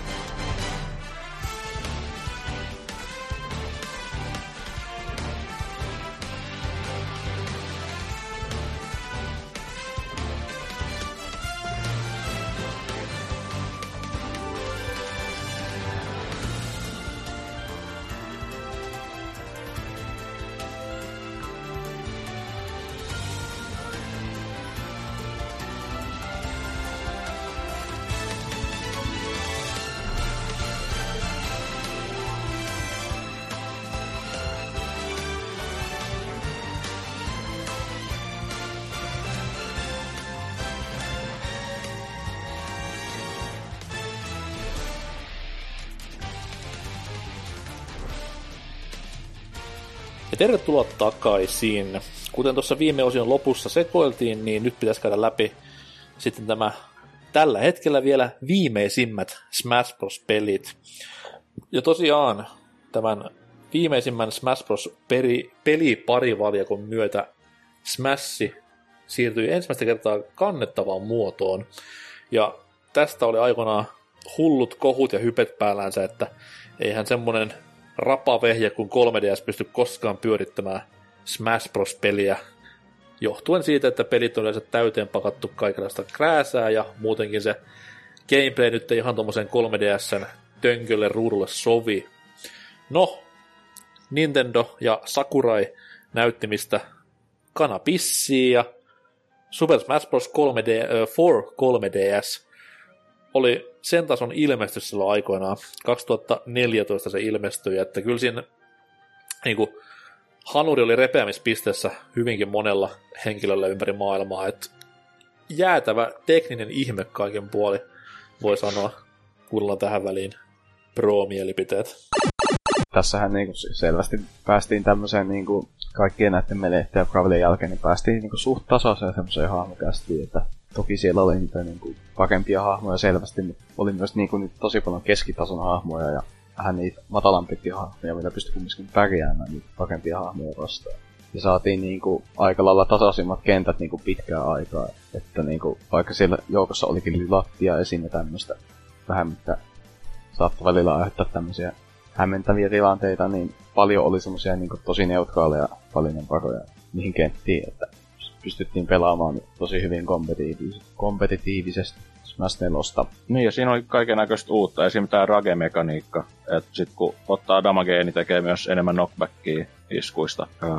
Takaisin. Kuten tuossa viime osion lopussa sekoiltiin, niin nyt pitäisi käydä läpi sitten tämä tällä hetkellä vielä viimeisimmät Smash Bros. pelit. Ja tosiaan tämän viimeisimmän Smash Bros. Peliparivaljakon myötä Smash siirtyi ensimmäistä kertaa kannettavaan muotoon. Ja tästä oli aikoinaan hullut kohut ja hypet päällänsä, että eihän semmonen rapavehje, kun 3DS pysty koskaan pyörittämään Smash Bros-peliä, johtuen siitä, että pelit on yleensä täyteen pakattu kaikenlaista krääsää ja muutenkin se gameplay nyt ei ihan tuommoisen 3DSn tönkölle ruudulle sovi. No, Nintendo ja Sakurai näytti mistä ja Super Smash Bros. 3D, uh, 4 3DS oli sen tason ilmestys silloin aikoinaan. 2014 se ilmestyi, että kyllä siinä niin kuin, hanuri oli repeämispisteessä hyvinkin monella henkilöllä ympäri maailmaa, että jäätävä tekninen ihme kaiken puoli, voi sanoa, kuulla tähän väliin pro-mielipiteet. Tässähän niin kuin selvästi päästiin tämmöiseen niin kuin kaikkien näiden meleiden ja jälkeen, niin päästiin niin kuin suht tasaiseen semmoiseen hahmokästiin, että Toki siellä oli niitä niin kuin, pakempia hahmoja selvästi, mutta oli myös niin kuin, tosi paljon keskitason hahmoja ja vähän niitä matalampiakin hahmoja, mitä pystyi kumminkin pärjäämään niitä pakempia hahmoja vastaan. Ja saatiin niin kuin, aika lailla tasaisimmat kentät niin kuin, pitkää aikaa. Että niin kuin, vaikka siellä joukossa olikin lattia esiin ja tämmöistä vähän, mitä saattoi välillä aiheuttaa tämmöisiä hämmentäviä tilanteita, niin paljon oli semmoisia niin tosi neutraaleja valinnan varoja mihin kenttiin, että pystyttiin pelaamaan tosi hyvin kompetitiivisesti, kompetitiivisesti Smash 4. Niin, ja siinä oli kaiken näköistä uutta. Esimerkiksi tämä rage-mekaniikka. Että sit kun ottaa damagea, niin tekee myös enemmän knockbackia iskuista. Öö,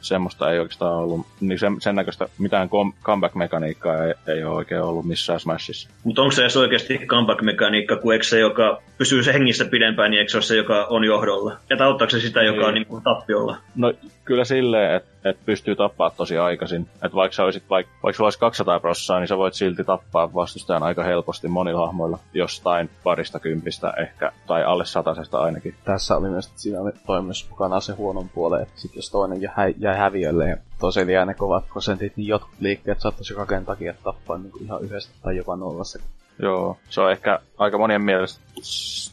semmoista ei oikeastaan ollut, niin sen, sen näköistä mitään com- comeback-mekaniikkaa ei, ei ole oikein ollut missään Smashissa. Mutta onko se edes oikeasti comeback-mekaniikka, kun eikö se, joka pysyy se hengissä pidempään, niin eikö se ole se, joka on johdolla? Ja auttaako se sitä, joka niin. on niin kuin tappiolla? No kyllä silleen, että et pystyy tappaa tosi aikaisin. Että vaikka sä olisit, vaikka, vaikka sulla olisi 200 prossaa, niin sä voit silti tappaa vastustajan aika helposti monilla hahmoilla jostain parista kympistä ehkä, tai alle satasesta ainakin. Tässä oli myös, että siinä oli toi myös mukana se huonon puoleen, että sit jos toinen jäi, jäi häviölle ja toisella jää ne kovat prosentit, niin jotkut liikkeet saattaisi kaiken takia tappaa niin kuin ihan yhdestä tai jopa nollassa. Joo, se on ehkä aika monien mielestä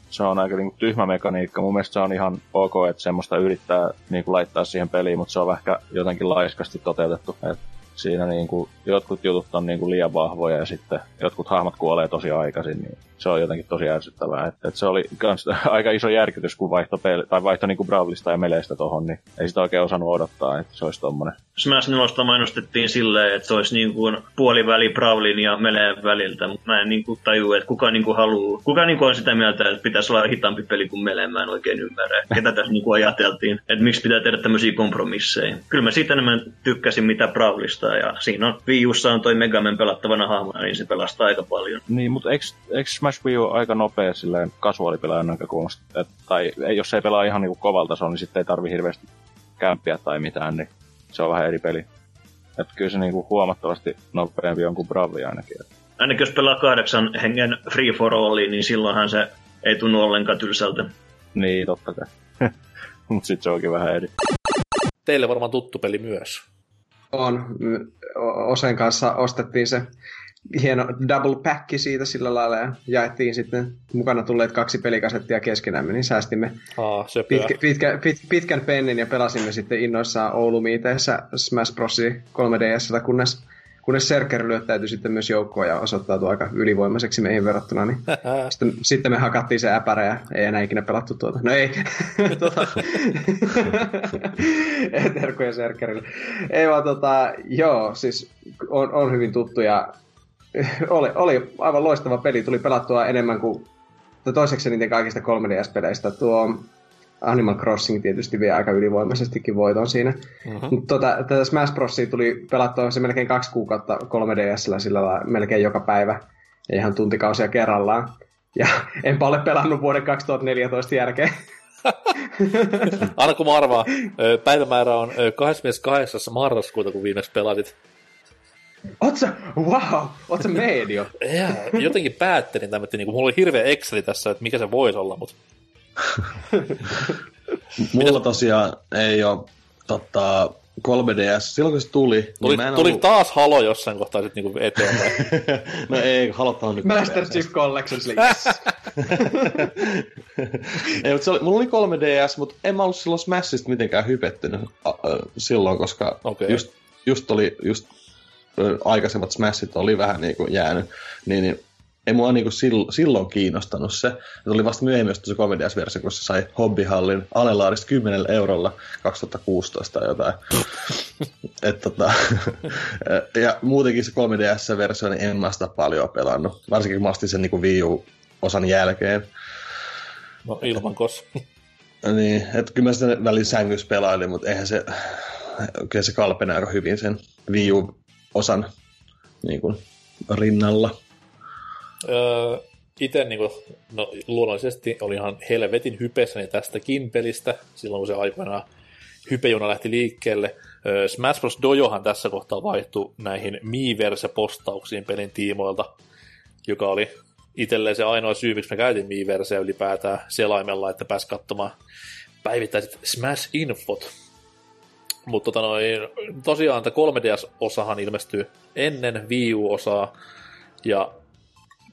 se on aika niinku tyhmä mekaniikka. Mun mielestä se on ihan ok, että semmoista yrittää niinku laittaa siihen peliin, mutta se on ehkä jotenkin laiskasti toteutettu. Et siinä niinku, jotkut jutut on niinku liian vahvoja ja sitten jotkut hahmot kuolee tosi aikaisin, niin se on jotenkin tosi ärsyttävää. Et, et se oli kans aika iso järkytys, kun vaihto, peli, tai vaihto niinku Brawlista ja Meleistä tohon, niin ei sitä oikein osannut odottaa, että se olisi tommonen. Smash 4 mainostettiin silleen, että se olisi niin kuin puoliväli Brawlin ja Meleen väliltä, mutta mä en niin kuin tajua, että kuka niin kuin haluaa, kuka niin kuin on sitä mieltä, että pitäisi olla hitaampi peli kuin Meleen, mä en oikein ymmärrä, ketä tässä niin kuin ajateltiin, että miksi pitää tehdä tämmöisiä kompromisseja. Kyllä mä siitä enemmän tykkäsin mitä Brawlista, ja siinä on Wii on toi Megaman pelattavana hahmona, niin se pelastaa aika paljon. Niin, mutta eikö Smash Wii U aika nopea silleen kasuaalipelaajan näkökulmasta, et, tai jos ei pelaa ihan niinku kovalta tasolla, niin sitten ei tarvi hirveästi kämpiä tai mitään, niin se on vähän eri peli. Että kyllä se niinku huomattavasti nopeampi on kuin Bravli ainakin. ainakin jos pelaa kahdeksan hengen free for alliin, niin silloinhan se ei tunnu ollenkaan tylsältä. Niin, totta kai. Mut sit se onkin vähän eri. Teille varmaan tuttu peli myös. On. Osen kanssa ostettiin se hieno double pack siitä sillä lailla ja jaettiin sitten mukana tulleet kaksi pelikasettia keskenämme, niin säästimme Aa, pitkä, pitkä, pit, pitkän pennin ja pelasimme sitten innoissaan Oulumiiteessä Smash Bros. 3DS, kunnes, kunnes Serker lyöttäytyi sitten myös joukkoon ja osoittautui aika ylivoimaiseksi meihin verrattuna, niin sitten, sitten me hakattiin se äpärä ja ei enää ikinä pelattu tuota. No ei. tota... Terkkuja Serkerille. Ei vaan tota, joo, siis on, on hyvin tuttu ja oli, oli aivan loistava peli. Tuli pelattua enemmän kuin tai toiseksi niiden kaikista 3DS-peleistä. Tuo Animal Crossing tietysti vie aika ylivoimaisestikin voiton siinä. Mhm. Mutta tota, tätä Smash Brosia tuli pelattua se melkein kaksi kuukautta 3DSllä sillä lailla, melkein joka päivä. Ja ihan tuntikausia kerrallaan. Ja enpä ole pelannut vuoden 2014 jälkeen. Anna kun mä arvaan, päivämäärä on ö, 28. marraskuuta, kun viimeksi pelasit. Oot sä, wow, oot sä medio? Ja, jotenkin päättelin tämän, että niinku, mulla oli hirveä Exceli tässä, että mikä se voisi olla, mutta Mulla tosiaan ei ole tota, 3DS. Silloin kun se tuli, tuli, niin mä en tuli ollut... taas halo jossain kohtaa sit niinku eteenpäin. no ei, halottaa nyt. Master Chief Collection, sille, yes. ei, mutta se oli, mulla oli 3DS, mutta en mä ollut silloin Smashista mitenkään hypettynyt a, silloin, koska Okei. just, just oli, just aikaisemmat Smashit oli vähän niin kuin jäänyt, niin, niin ei mua niinku silloin, silloin kiinnostanut se. Se oli vasta myöhemmin se 3DS-versio, kun se sai Hobbyhallin alelaarista 10 eurolla 2016 tai jotain. Et tota, ja muutenkin se 3DS-versio, niin en mä sitä paljon pelannut. Varsinkin kun mä ostin sen niinku Wii U-osan jälkeen. No ilman kos. Niin, että kyllä mä sitä välin sängyssä pelailin, mutta eihän se, kyllä se kalpenee aika hyvin sen Wii U-osan niin kuin, rinnalla. Öö, itse niinku, no, luonnollisesti oli ihan helvetin hypessäni tästäkin pelistä, silloin kun se aikoinaan hypejuna lähti liikkeelle. Öö, Smash Bros. Dojohan tässä kohtaa vaihtui näihin Miiverse-postauksiin pelin tiimoilta, joka oli itselleen se ainoa syy, miksi me käytin Miiverseä ylipäätään selaimella, että pääsi katsomaan päivittäiset Smash-infot. Mutta tota noin, tosiaan tämä 3DS-osahan ilmestyy ennen Wii U-osaa, ja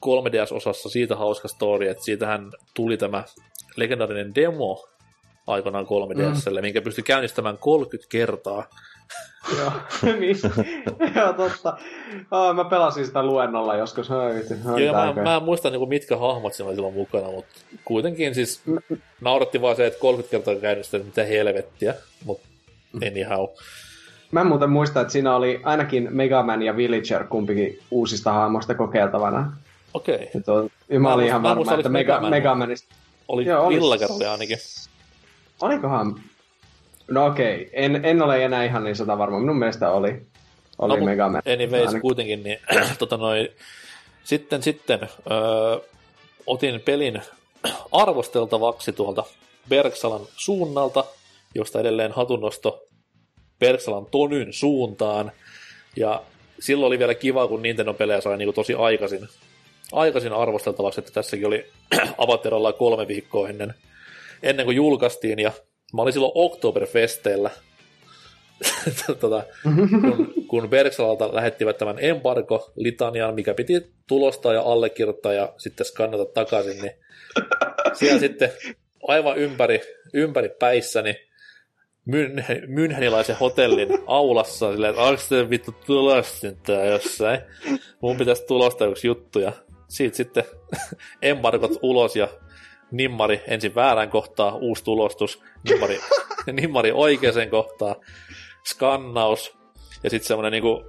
3DS-osassa siitä hauska story, että siitähän tuli tämä legendaarinen demo aikanaan 3DSlle, mm. minkä pystyi käynnistämään 30 kertaa. Joo, niin. Joo, totta. Oh, mä pelasin sitä luennolla joskus. Joo, mä, tää mä en muista niinku, mitkä hahmot siinä oli silloin mukana, mutta kuitenkin siis nauratti vaan se, että 30 kertaa käynnistää, mitä helvettiä, mutta anyhow. Mä en muuten muista, että siinä oli ainakin Mega Man ja Villager kumpikin uusista hahmoista kokeiltavana. Okei. Okay. Ja, mä, Mä olin ihan varma, että Mega, Mega Man. Mega Manista... Oli Joo, oli- Villager ainakin. Olikohan... No okei, okay. en, en ole enää ihan niin sata varma. Minun mielestä oli, oli No, mut Mega Man. Anyways, Ainakin- kuitenkin, niin tota noi, sitten, sitten öö, otin pelin arvosteltavaksi tuolta Berksalan suunnalta, josta edelleen hatunnosto Berksalan Tonyn suuntaan. Ja silloin oli vielä kiva, kun Nintendo-pelejä sai niinku tosi aikaisin, aikaisin arvosteltavaksi, että tässäkin oli Avaterolla kolme viikkoa ennen, ennen kuin julkaistiin, ja mä olin silloin Oktoberfesteillä tota, kun, kun Berksalalta lähettivät tämän embargo-litanian, mikä piti tulostaa ja allekirjoittaa ja sitten skannata takaisin, niin siellä sitten aivan ympäri, ympäri päissäni München, Münchenilaisen hotellin aulassa, silleen, että onko te vittu tulostin tää jossain? Mun pitäisi tulostaa yksi juttu ja siitä sitten embargot ulos ja nimmari ensin väärään kohtaan, uusi tulostus, nimmari, nimmari oikeaan kohtaan, skannaus ja sitten semmoinen niinku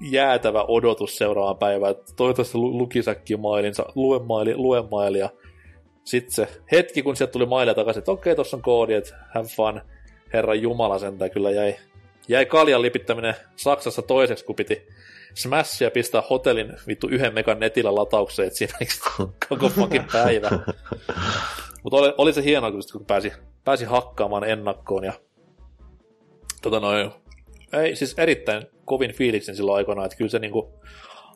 jäätävä odotus seuraavaan päivään, että toivottavasti lu- lukisäkki mailinsa, lue maili, lue maili ja sitten se hetki, kun sieltä tuli mailia takaisin, että okei, tuossa on koodi, että have fun, herran jumala sentään kyllä jäi, jäi kaljan lipittäminen Saksassa toiseksi, kun piti smashia pistää hotellin vittu yhden megan netillä lataukseen, että siinä koko fucking päivä. Mutta oli, oli, se hienoa, kun kun pääsi, pääsi hakkaamaan ennakkoon ja tota noin, ei, siis erittäin kovin fiiliksen silloin aikana, että kyllä se niinku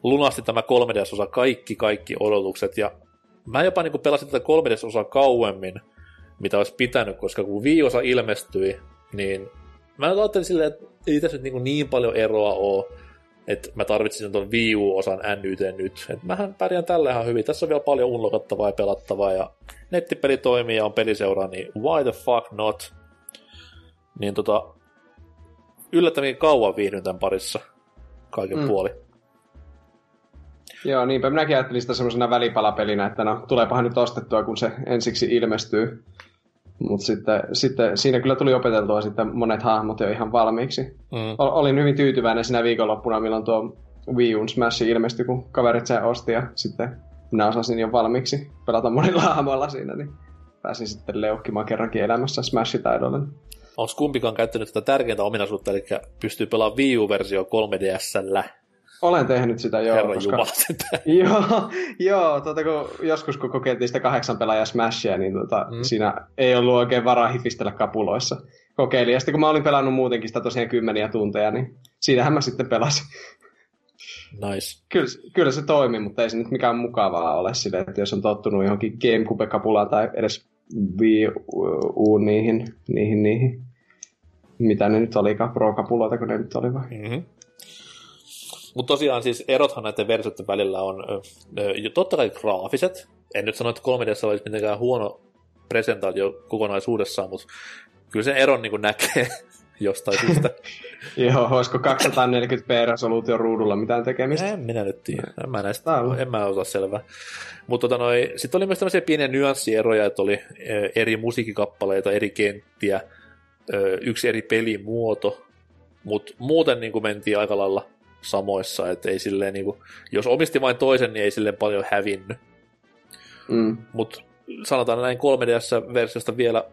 lunasti tämä 3DS-osa kaikki, kaikki odotukset, ja mä jopa niin pelasin tätä 3DS-osaa kauemmin, mitä olisi pitänyt, koska kun Wii-osa ilmestyi, niin mä ajattelin silleen, että ei tässä nyt niin, niin paljon eroa ole, että mä tarvitsisin tuon Wii U-osan NYT nyt. Et mähän pärjään tällä ihan hyvin. Tässä on vielä paljon unlokattavaa ja pelattavaa ja nettipeli toimii ja on peliseuraa, niin why the fuck not? Niin tota, yllättävän kauan viihdyn tämän parissa kaiken mm. puoli. Joo, niinpä minäkin ajattelin sitä semmoisena välipalapelinä, että no, tuleepahan nyt ostettua, kun se ensiksi ilmestyy. Mutta sitten, sitten siinä kyllä tuli opeteltua sitten monet hahmot jo ihan valmiiksi. Mm. Olin hyvin tyytyväinen siinä viikonloppuna, milloin tuo Wii U'n Smash ilmestyi, kun kaverit sen osti ja sitten minä osasin jo valmiiksi pelata monilla hahmoilla siinä, niin pääsin sitten leukkimaan kerrankin elämässä Smash-taidolle. Onko kumpikaan käyttänyt tätä tärkeintä ominaisuutta, eli pystyy pelaamaan Wii U-versio 3DSllä? Olen tehnyt sitä, joo. Herran koska... Joo, joo tuota, kun joskus kun kokeiltiin sitä kahdeksan pelaajan Smashia, niin tuota, mm. siinä ei ollut oikein varaa hifistellä kapuloissa. Kokeilin, ja sitten kun mä olin pelannut muutenkin sitä tosiaan kymmeniä tunteja, niin siinähän mä sitten pelasin. Nice. Kyllä, kyllä se toimi, mutta ei se nyt mikään mukavaa ole sille, että jos on tottunut johonkin Gamecube-kapulaan tai edes Wii U niihin, niihin, niihin, mitä ne nyt olikaan, Pro-kapuloita, kun ne nyt oli vai? Mm-hmm. Mutta tosiaan siis erothan näiden versioiden välillä on ö, totta kai graafiset. En nyt sano, että 3DS olisi mitenkään huono presentaatio kokonaisuudessaan, mutta kyllä sen eron niin näkee jostain syystä. Joo, olisiko 240p resoluutio ruudulla mitään tekemistä? En minä nyt tiedä. En mä näistä, en mä osaa selvää. Mutta tota sitten oli myös tämmöisiä pieniä nyanssieroja, että oli eri musiikkikappaleita, eri kenttiä, yksi eri pelimuoto, mutta muuten niin kuin mentiin aika lailla samoissa, että ei silleen niin kuin, jos omisti vain toisen, niin ei silleen paljon hävinnyt. Mm. Mutta sanotaan näin 3DS-versiosta vielä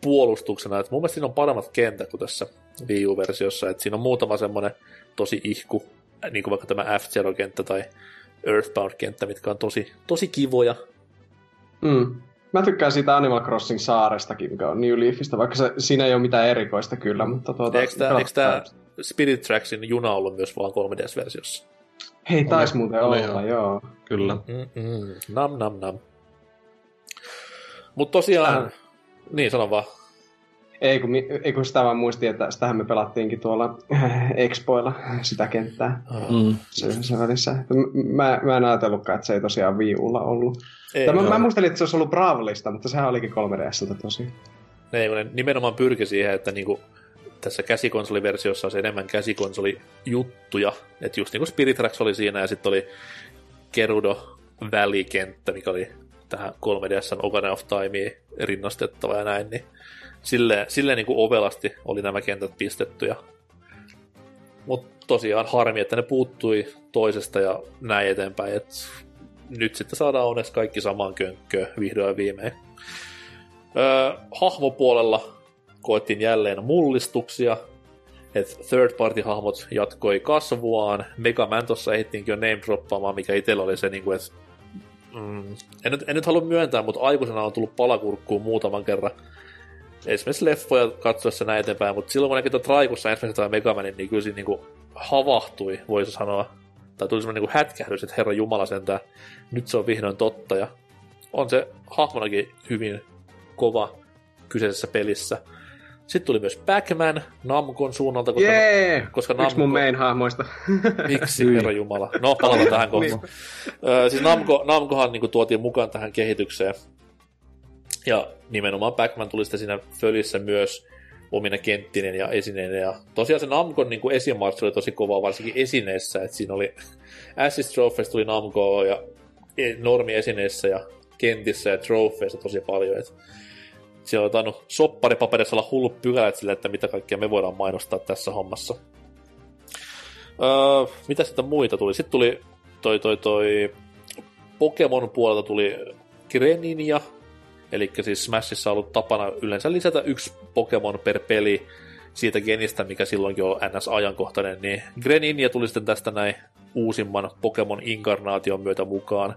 puolustuksena, että mun mielestä siinä on paremmat kentät kuin tässä Wii U-versiossa, että siinä on muutama semmoinen tosi ihku, niin kuin vaikka tämä F-Zero-kenttä tai Earthbound-kenttä, mitkä on tosi, tosi kivoja. Mm. Mä tykkään siitä Animal Crossing saarestakin, mikä on New Leafista, vaikka se, siinä ei ole mitään erikoista kyllä, mutta tuota... Eikö tämä Spirit Tracksin juna ollut myös vaan 3DS-versiossa? Hei, tais muuten olla, joo. joo. Kyllä. Mm-mm. Nam, nam, nam. Mutta tosiaan, äh. niin sanon vaan. Ei kun, ei kun sitä vaan muistin, että sitähän me pelattiinkin tuolla Expoilla sitä kenttää. Mm. Se, se välissä. Mä, mä en ajatellutkaan, että se ei tosiaan viulla ollut. Ei, Tämä, mä muistelin, että se olisi ollut Bravlista, mutta sehän olikin 3DSltä tosiaan. Ei, kun ne nimenomaan pyrki siihen, että niinku, tässä käsikonsoliversiossa olisi enemmän käsikosolijuttuja. Että just niin kuin Spirit Tracks oli siinä ja sitten oli Gerudo välikenttä, mikä oli tähän 3DSn Ocarina of Timeen rinnastettava ja näin, niin silleen, silleen niin kuin ovelasti oli nämä kentät pistetty. Mutta tosiaan harmi, että ne puuttui toisesta ja näin eteenpäin. Et nyt sitten saadaan onneksi kaikki samaan könkköön vihdoin viimein. Öö, hahmopuolella koettiin jälleen mullistuksia, että third party hahmot jatkoi kasvuaan. Mega Man tuossa ehdittiinkin jo name mikä itsellä oli se, niin kuin, että mm, en, nyt, en nyt halua myöntää, mutta aikuisena on tullut palakurkkuun muutaman kerran esimerkiksi leffoja katsoessa näin eteenpäin, mutta silloin kun näki tuon Traikussa ensimmäisen Megamanin, niin kyllä siinä niin havahtui, voisi sanoa. Tai tuli semmoinen niin hätkähdys, että herra Jumala sentään, nyt se on vihdoin totta. Ja on se hahmonakin hyvin kova kyseisessä pelissä. Sitten tuli myös Pac-Man Namcon suunnalta, koska, yeah! koska Namco... Yksi mun main-hahmoista. Miksi, herra Jumala? No, palataan tähän kohtaan. niin. siis Namco, Namcohan niin kuin, tuotiin mukaan tähän kehitykseen. Ja nimenomaan Pac-Man tuli sitten siinä fölissä myös omina kenttinen ja esineen. Ja tosiaan se Namcon niin esimarssi oli tosi kova, varsinkin esineessä. Että siinä oli Assist Trophies tuli Namco ja e, normi esineessä ja kentissä ja trofeissa tosi paljon. Että siellä on tainnut sopparipaperissa olla hullu pykälät sille, että mitä kaikkea me voidaan mainostaa tässä hommassa. Öö, mitä sitten muita tuli? Sitten tuli toi, toi, toi Pokemon puolelta tuli Greninja, eli siis Smashissa on ollut tapana yleensä lisätä yksi Pokemon per peli siitä genistä, mikä silloinkin on NS-ajankohtainen, niin Greninja tuli sitten tästä näin uusimman Pokemon-inkarnaation myötä mukaan.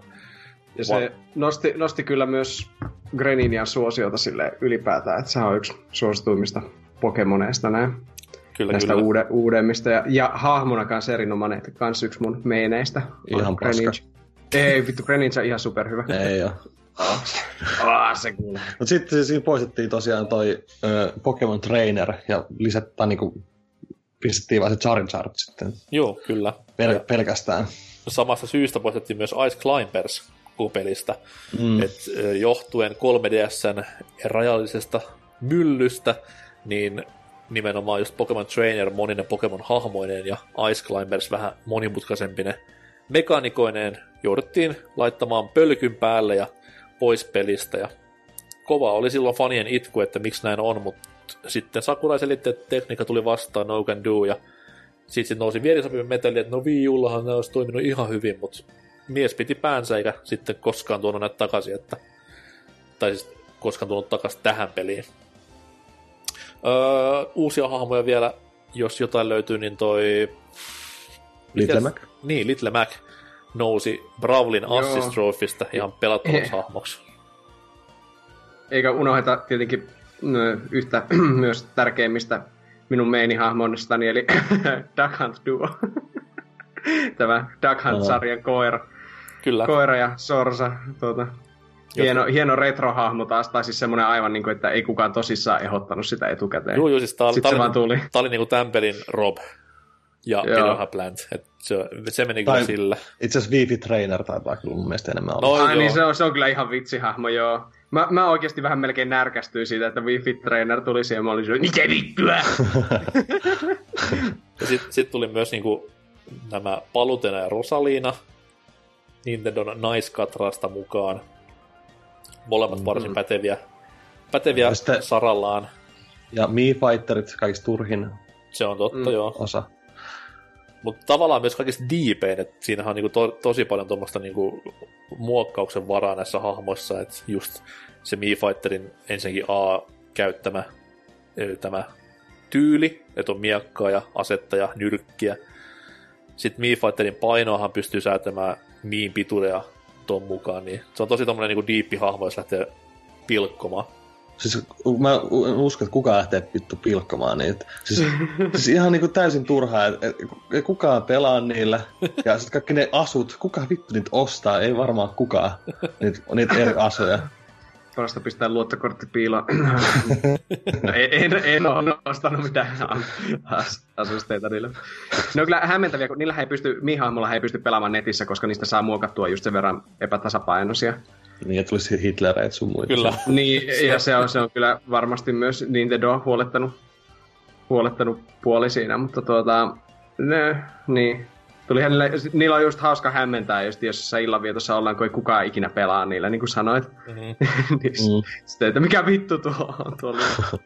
Ja se Va- nosti, nosti kyllä myös Greninian suosiota sille ylipäätään, että se on yksi suosituimmista Pokemoneista näin. Kyllä, näistä kyllä. Uude, uudemmista. Ja, ja hahmona kanssa erinomainen, että kans yksi mun meineistä. Ihan Greninja. paska. Ei, vittu, Greninja ihan superhyvä. Ei oo. Ah, se kuulee. Mut sitten siinä poistettiin tosiaan toi ö, Pokemon Trainer ja lisättiin niinku pistettiin vaan se Charizard sitten Joo, kyllä. pel- pelkästään. Samasta syystä poistettiin myös Ice Climbers pelistä, Mm. et johtuen 3DSn rajallisesta myllystä, niin nimenomaan just Pokemon Trainer moninen Pokemon hahmoineen ja Ice Climbers vähän monimutkaisempine mekanikoineen jouduttiin laittamaan pölkyn päälle ja pois pelistä ja kova oli silloin fanien itku, että miksi näin on, mutta sitten Sakurai selitti, että tekniikka tuli vastaan, no can do, ja sitten sit nousi vierisopimen metalli, että no Wii Ullahan ne olisi toiminut ihan hyvin, mutta mies piti päänsä eikä sitten koskaan tuonut näitä takaisin, että, tai siis koskaan tuonut takaisin tähän peliin. Öö, uusia hahmoja vielä, jos jotain löytyy, niin toi... Little Mac. Niin, Little Mac nousi Brawlin Joo. Assist Trophysta ihan pelattavaksi Eh. hahmoksi. Eikä unoheta tietenkin ö, yhtä myös tärkeimmistä minun meinihahmonistani, eli Duck Hunt Duo. Tämä Duck Hunt-sarjan koira, Kyllä. koira ja sorsa. Tuota, hieno, hieno retrohahmo taas, tai siis semmoinen aivan niin kuin, että ei kukaan tosissaan ehdottanut sitä etukäteen. Joo, joo, siis tää, Sitten tää, oli, tuli. tää oli niinku tämän pelin Rob ja. Piranha Plant. Et se, se meni kyllä Tai- sillä. Itse asiassa Wi-Fi Trainer taitaa kyllä mun mielestä enemmän olla. No, Ai joo. niin, se on, se on kyllä ihan vitsihahmo, joo. Mä, mä oikeasti vähän melkein närkästyin siitä, että Wii Fit Trainer tuli siihen, mä olin se, mitä vittua? Ja sitten sit tuli myös niinku nämä Palutena ja Rosalina Nintendo Naiskatrasta mukaan. Molemmat varsin päteviä, päteviä Ja sitten- sarallaan. Ja Mii Fighterit, kaikista turhin Se on totta, Mm. joo. osa. Mutta tavallaan myös kaikista diipein, että siinähän on niinku to, tosi paljon tuommoista niinku muokkauksen varaa näissä hahmoissa, että just se Mii Fighterin ensinnäkin A käyttämä tämä tyyli, että on miekkaa ja asetta ja nyrkkiä. Sitten Mii Fighterin painoahan pystyy säätämään niin pitureja ton mukaan, niin se on tosi tommonen niinku diippi hahmo, jos lähtee pilkkomaan. Siis mä en usko, että kukaan lähtee vittu pilkkomaan niitä. Siis, siis ihan niinku täysin turhaa, että kukaan pelaa niillä. Ja sitten kaikki ne asut, kuka vittu niitä ostaa, ei varmaan kukaan niitä, niitä eri asuja. Parasta pistää luottokortti piiloon. no, en, en, en ole ostanut mitään as- asusteita niille. Ne on kyllä hämmentäviä, kun niillä ei pysty, Mihahmolla ei pysty pelaamaan netissä, koska niistä saa muokattua just sen verran epätasapainoisia. Niin, että tulisi Hitlereitä sun muita. Kyllä. Niin, ja se on, se on kyllä varmasti myös Nintendo huolettanut, huolettanut puoli siinä, mutta tuota, ne, niin. Tuli niille, niillä on just hauska hämmentää, just jos illanvietossa ollaan, kun ei kukaan ikinä pelaa niillä, niin kuin sanoit. Mm-hmm. niin, Mm. Sitten, että mikä vittu tuo on tuolla.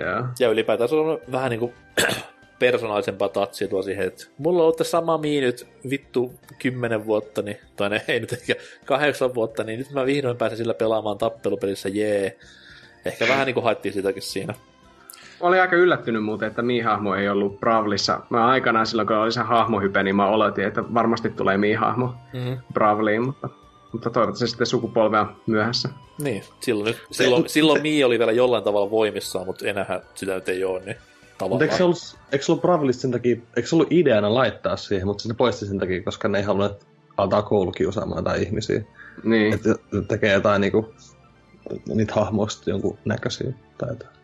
Joo. Ja ylipäätään se on vähän niinku persoonallisempaa tatsia tuo siihen, että mulla on ollut tässä sama mii nyt vittu kymmenen vuotta, niin, tai ne, ei nyt ehkä kahdeksan vuotta, niin nyt mä vihdoin pääsen sillä pelaamaan tappelupelissä, jee. Ehkä vähän niinku haettiin sitäkin siinä. Olin aika yllättynyt muuten, että Mii-hahmo ei ollut Bravlissa. Mä aikanaan silloin, kun oli se hahmohype, niin mä oletin, että varmasti tulee Mii-hahmo Mm-hmm. Bravliin, mutta, mutta toivottavasti sitten sukupolvea myöhässä. Niin, silloin, nyt, silloin, silloin Mii oli vielä jollain tavalla voimissaan, mutta enää sitä nyt ei ole, niin Mutta tavallaan. eikö se ollut, eikö se ollut Bravlista sen takia, eikö se ollut ideana laittaa siihen, mutta se poisti sen takia, koska ne ei halunnut altaa koulukiusaamaan tai ihmisiä. Niin. Että tekee jotain niinku, niitä hahmoista jonkun näköisiä tai jotain.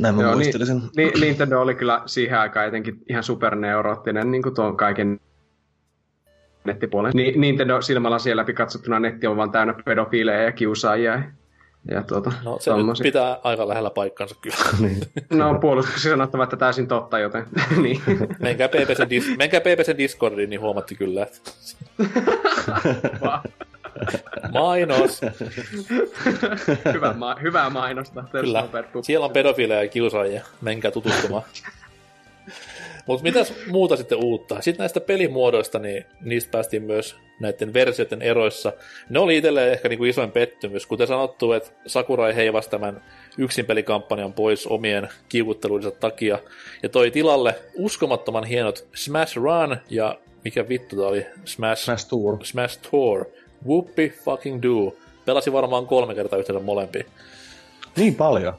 Näin mä Joo, muistelin sen. Ni- Nintendo oli kyllä siihen aikaan jotenkin ihan superneurottinen niin kuin tuon kaiken nettipuolen. Ni- Nintendo silmällä siellä läpi katsottuna netti on vaan täynnä pedofiileja ja kiusaajia. Ja tuota, No se nyt pitää aika lähellä paikkansa kyllä. Niin. No puolustuksessa sanottava, että täysin totta, joten niin. Menkää PPCn, dis- menkää PPCn Discordiin, niin huomatti kyllä, että mainos. Hyvä ma- hyvää mainosta. Kyllä, siellä on pedofiileja ja kiusaajia. Menkää tutustumaan. Mutta mitäs muuta sitten uutta? Sitten näistä pelimuodoista, niin niistä päästiin myös näiden versioiden eroissa. Ne oli itselleen ehkä niinku isoin pettymys. Kuten sanottu, että Sakurai heivasi tämän yksinpelikampanjan pois omien kiukutteluidensa takia ja toi tilalle uskomattoman hienot Smash Run ja mikä vittu tää oli? Smash, Smash Tour. Smash Tour. Whoopi fucking do. Pelasi varmaan kolme kertaa yhteensä molempia. Niin paljon.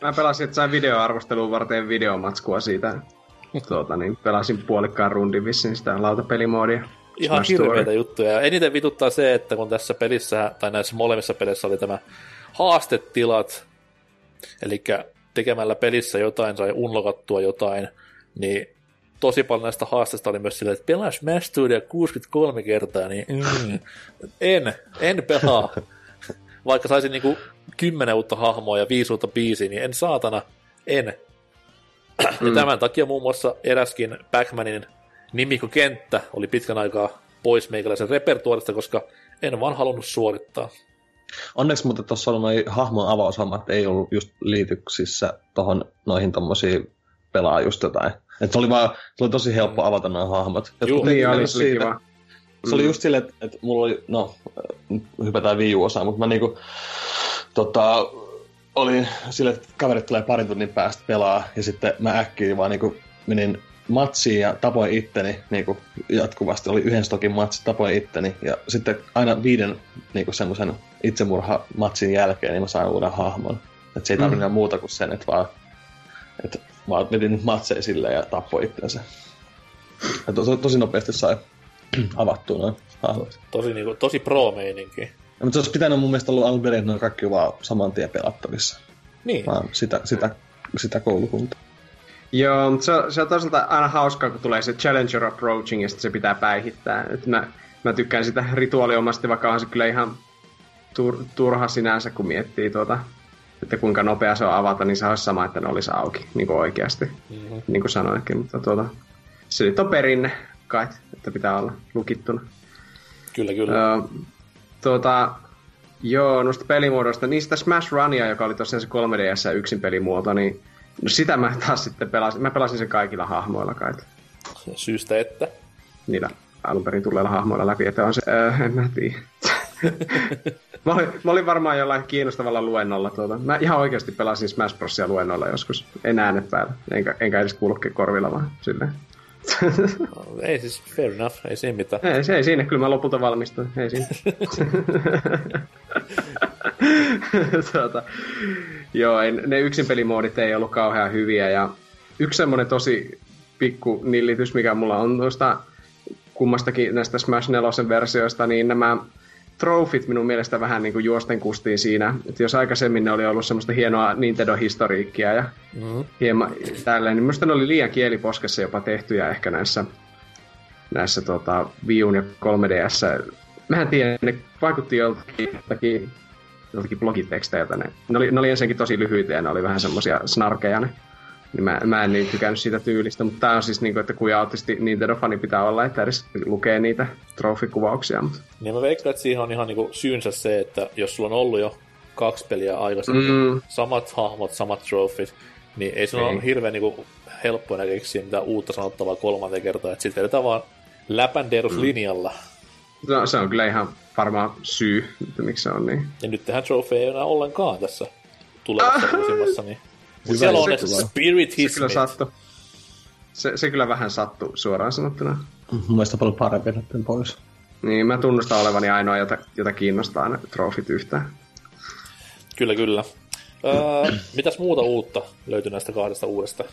Mä pelasin, että sain videoarvosteluun varten videomatskua siitä. Tuota, niin pelasin puolikkaan rundin vissiin sitä lautapelimoodia. Ihan hirveitä juttuja. Ja eniten vituttaa se, että kun tässä pelissä, tai näissä molemmissa pelissä oli tämä haastetilat, eli tekemällä pelissä jotain sai unlokattua jotain, niin tosi paljon näistä haasteista oli myös silleen, että pelaa Smash Studio 63 kertaa, niin mm, en, en pelaa. Vaikka saisin niinku kymmenen uutta hahmoa ja viisi uutta biisiä, niin en saatana, en. Mm. Ja tämän takia muun muassa eräskin Backmanin nimikokenttä oli pitkän aikaa pois meikäläisen repertuarista, koska en vaan halunnut suorittaa. Onneksi mutta tuossa oli noin hahmon avaushommat ei ollut just liityksissä tohon noihin tommosiin pelaa just jotain. Et se oli vaan, se oli tosi helppo avata nämä hahmot. Juu, niin oli siitä, kiva. Se oli mm. just silleen, että, että mulla oli, no, hypätään viiuosaan, mutta mä niinku, tota, oli silleen, että kaverit tulee parin tunnin päästä pelaa, ja sitten mä äkkiä vaan niinku menin matsiin ja tapoin itteni niin kuin jatkuvasti. Oli yhden stokin matsi, tapoin itteni. Ja sitten aina viiden niin kuin semmoisen itsemurha-matsin jälkeen niin mä sain uuden hahmon. Että se ei tarvitse mm. muuta kuin sen, että vaan, että vaan vedin matseja silleen ja tappoi itsensä. Ja to, to, tosi nopeasti sai avattua noin hahmot. Tosi, niin kuin, tosi pro-meininki. Ja, mutta se olisi pitänyt mun mielestä olla alun perin, että ne kaikki vaan saman tien pelattavissa. Niin. Vaan sitä, sitä, sitä koulukuntaa. Joo, mutta se, se on toisaalta aina hauskaa, kun tulee se Challenger Approaching ja sitten se pitää päihittää. Et mä, mä tykkään sitä rituaaliomasti, vaikka on se kyllä ihan tur, turha sinänsä, kun miettii tuota, että kuinka nopea se on avata, niin se olisi sama, että ne olisi auki, niin kuin oikeasti, mm-hmm. niin kuin sanoinkin. Mutta tuota, se nyt on perinne kai, että pitää olla lukittuna. Kyllä, kyllä. Öö, tuota, joo, noista pelimuodoista, niistä Smash Runia, joka oli tosiaan se 3DS yksin pelimuoto, niin No sitä mä taas sitten pelasin. Mä pelasin sen kaikilla hahmoilla kai. Syystä että? Niillä alun perin tulleilla hahmoilla läpi, että on se, äh, en mä tiedä. Mä, olin, mä olin varmaan jollain kiinnostavalla luennolla. Tuota. Mä ihan oikeasti pelasin Smash Brosia luennolla joskus. En ääne päällä. Enkä, enkä edes kuulukin korvilla vaan silleen. no, ei siis fair enough, ei siinä mitään. Ei, se ei siinä, kyllä mä lopulta valmistuin, ei siinä. tuota, joo, ei, ne yksin pelimoodit ei ollut kauhean hyviä ja yksi semmonen tosi pikku nillitys, mikä mulla on tuosta kummastakin näistä Smash 4 versioista, niin nämä trofit minun mielestä vähän niin kuin juosten kustiin siinä. Että jos aikaisemmin ne oli ollut semmoista hienoa Nintendo-historiikkia ja mm-hmm. hieman tälleen, niin minusta ne oli liian kieliposkessa jopa tehtyjä ehkä näissä, näissä tota, Wii ja 3DS. Mähän tiedän, ne vaikutti joltakin, joltakin, joltakin blogiteksteiltä. Ne, ne, oli, ne oli ensinnäkin tosi lyhyitä ja ne oli vähän semmoisia snarkeja ne niin mä, mä en niin tykännyt siitä tyylistä, mutta tää on siis niin kuin, että kuinka autisti Nintendo-fani pitää olla, että edes lukee niitä trofikuvauksia. Mutta... Niin mä veikkaan, että siihen on ihan niin kuin syynsä se, että jos sulla on ollut jo kaksi peliä aikaisemmin, mm. samat hahmot, samat trofit, niin ei se ole hirveän niin kuin, helppo enää keksiä mitään uutta sanottavaa kolmanteen kertaan, että sitten vedetään vaan läpänderuslinjalla. Mm. No, se on kyllä ihan varmaan syy, että miksi se on niin. Ja nyt tähän trofeja ei enää ollenkaan tässä tulevassa ah. uusimmassa, niin mutta siellä on se, Spirit His se kyllä, sattu. Se, se kyllä vähän sattuu suoraan sanottuna. Mun mielestä paljon parempi näiden pois. Niin, mä tunnustan olevani ainoa, jota, jota kiinnostaa ne trofit yhtään. Kyllä, kyllä. Öö, mitäs muuta uutta löytyy näistä kahdesta uudesta?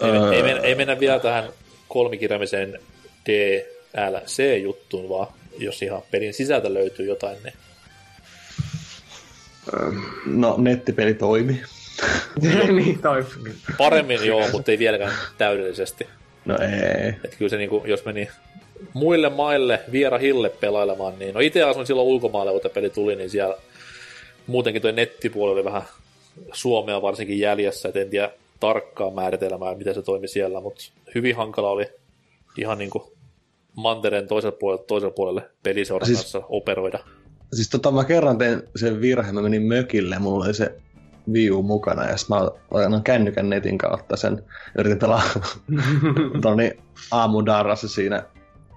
Ei, öö... ei, mennä, ei mennä vielä tähän kolmikirjaamiseen DLC-juttuun, vaan jos ihan pelin sisältä löytyy jotain, niin No, nettipeli toimi. niin, toimi. Paremmin joo, mutta ei vieläkään täydellisesti. No ei. Et kyllä se niinku, jos meni muille maille, vierahille pelailemaan, niin no itse asuin silloin ulkomailla, kun peli tuli, niin siellä muutenkin tuo nettipuoli oli vähän Suomea varsinkin jäljessä, et en tiedä tarkkaan määritelmää, miten se toimi siellä, mutta hyvin hankala oli ihan niin kuin mantereen toiselle puolelle, toiselle puolelle peliseuran siis, operoida. Siis tota mä kerran tein sen virheen, mä menin mökille, mulla oli se Wii mukana, ja mä lainan kännykän netin kautta sen, yritin pelaa toni aamudarrassa siinä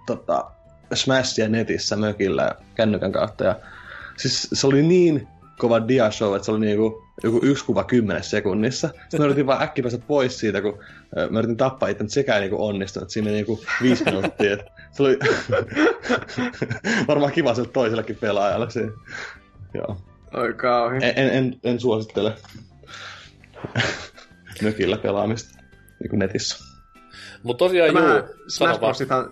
tota, Smashia netissä mökillä kännykän kautta, ja siis se oli niin kova diashow, että se oli niinku joku yksi kuva kymmenessä sekunnissa. Sitten mä yritin vaan äkkiä päästä pois siitä, kun mä yritin tappaa itse, mutta sekään ei niinku onnistunut. Siinä meni niinku viisi minuuttia. Se oli varmaan kiva sille toisellekin pelaajalle siinä. Joo. Oi kauhean. En, en, en, en suosittele mökillä pelaamista niin kuin netissä. Mutta tosiaan Tämähän, juu, Smash. Brosithan,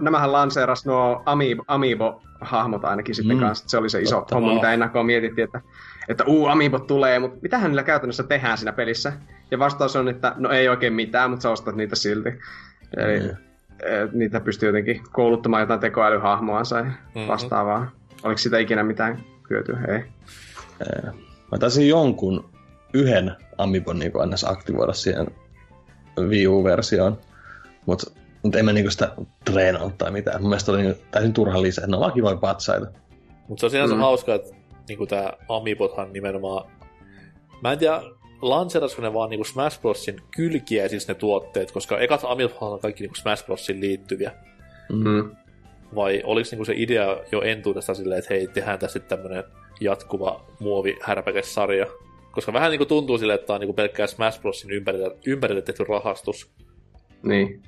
nämähän lanseeras nuo Amiibo, Amiibo-hahmot ainakin sitten Mm. kanssa. Se oli se iso Totta. homma, mitä ennakkoon mietittiin, että, että uu, Amiibot tulee, mutta mitähän niillä käytännössä tehdään siinä pelissä? Ja vastaus on, että no ei oikein mitään, mutta sä ostat niitä silti. Eli Mm. niitä pystyy jotenkin kouluttamaan jotain tekoälyhahmoa tai Mhm. mm-hmm. vastaavaa. Oliko sitä ikinä mitään hyötyä? Ei. Mä taisin jonkun yhden Amiibon niin aina aktivoida siihen Wii U-versioon, mutta mut en mä niinku sitä treenannut tai mitään. Mun mielestä oli niinku täysin turha lisää. Ne on vaan kivoja patsaita. Mutta se on sinänsä Mm. hauska, että niinku tää Amiibothan nimenomaan... Mä en tiedä, lanseerasiko ne vaan niinku Smash Brosin kylkiä siis ne tuotteet, koska ekat Amiibothan on kaikki niinku Smash Brosin liittyviä. Mm. Vai oliko niinku se idea jo entuudesta silleen, että hei, tehdään tässä sitten tämmönen jatkuva muovi härpäkesarja? Koska vähän niinku tuntuu silleen, että tää on niinku pelkkää Smash Brosin ympärille, ympärille tehty rahastus. Niin.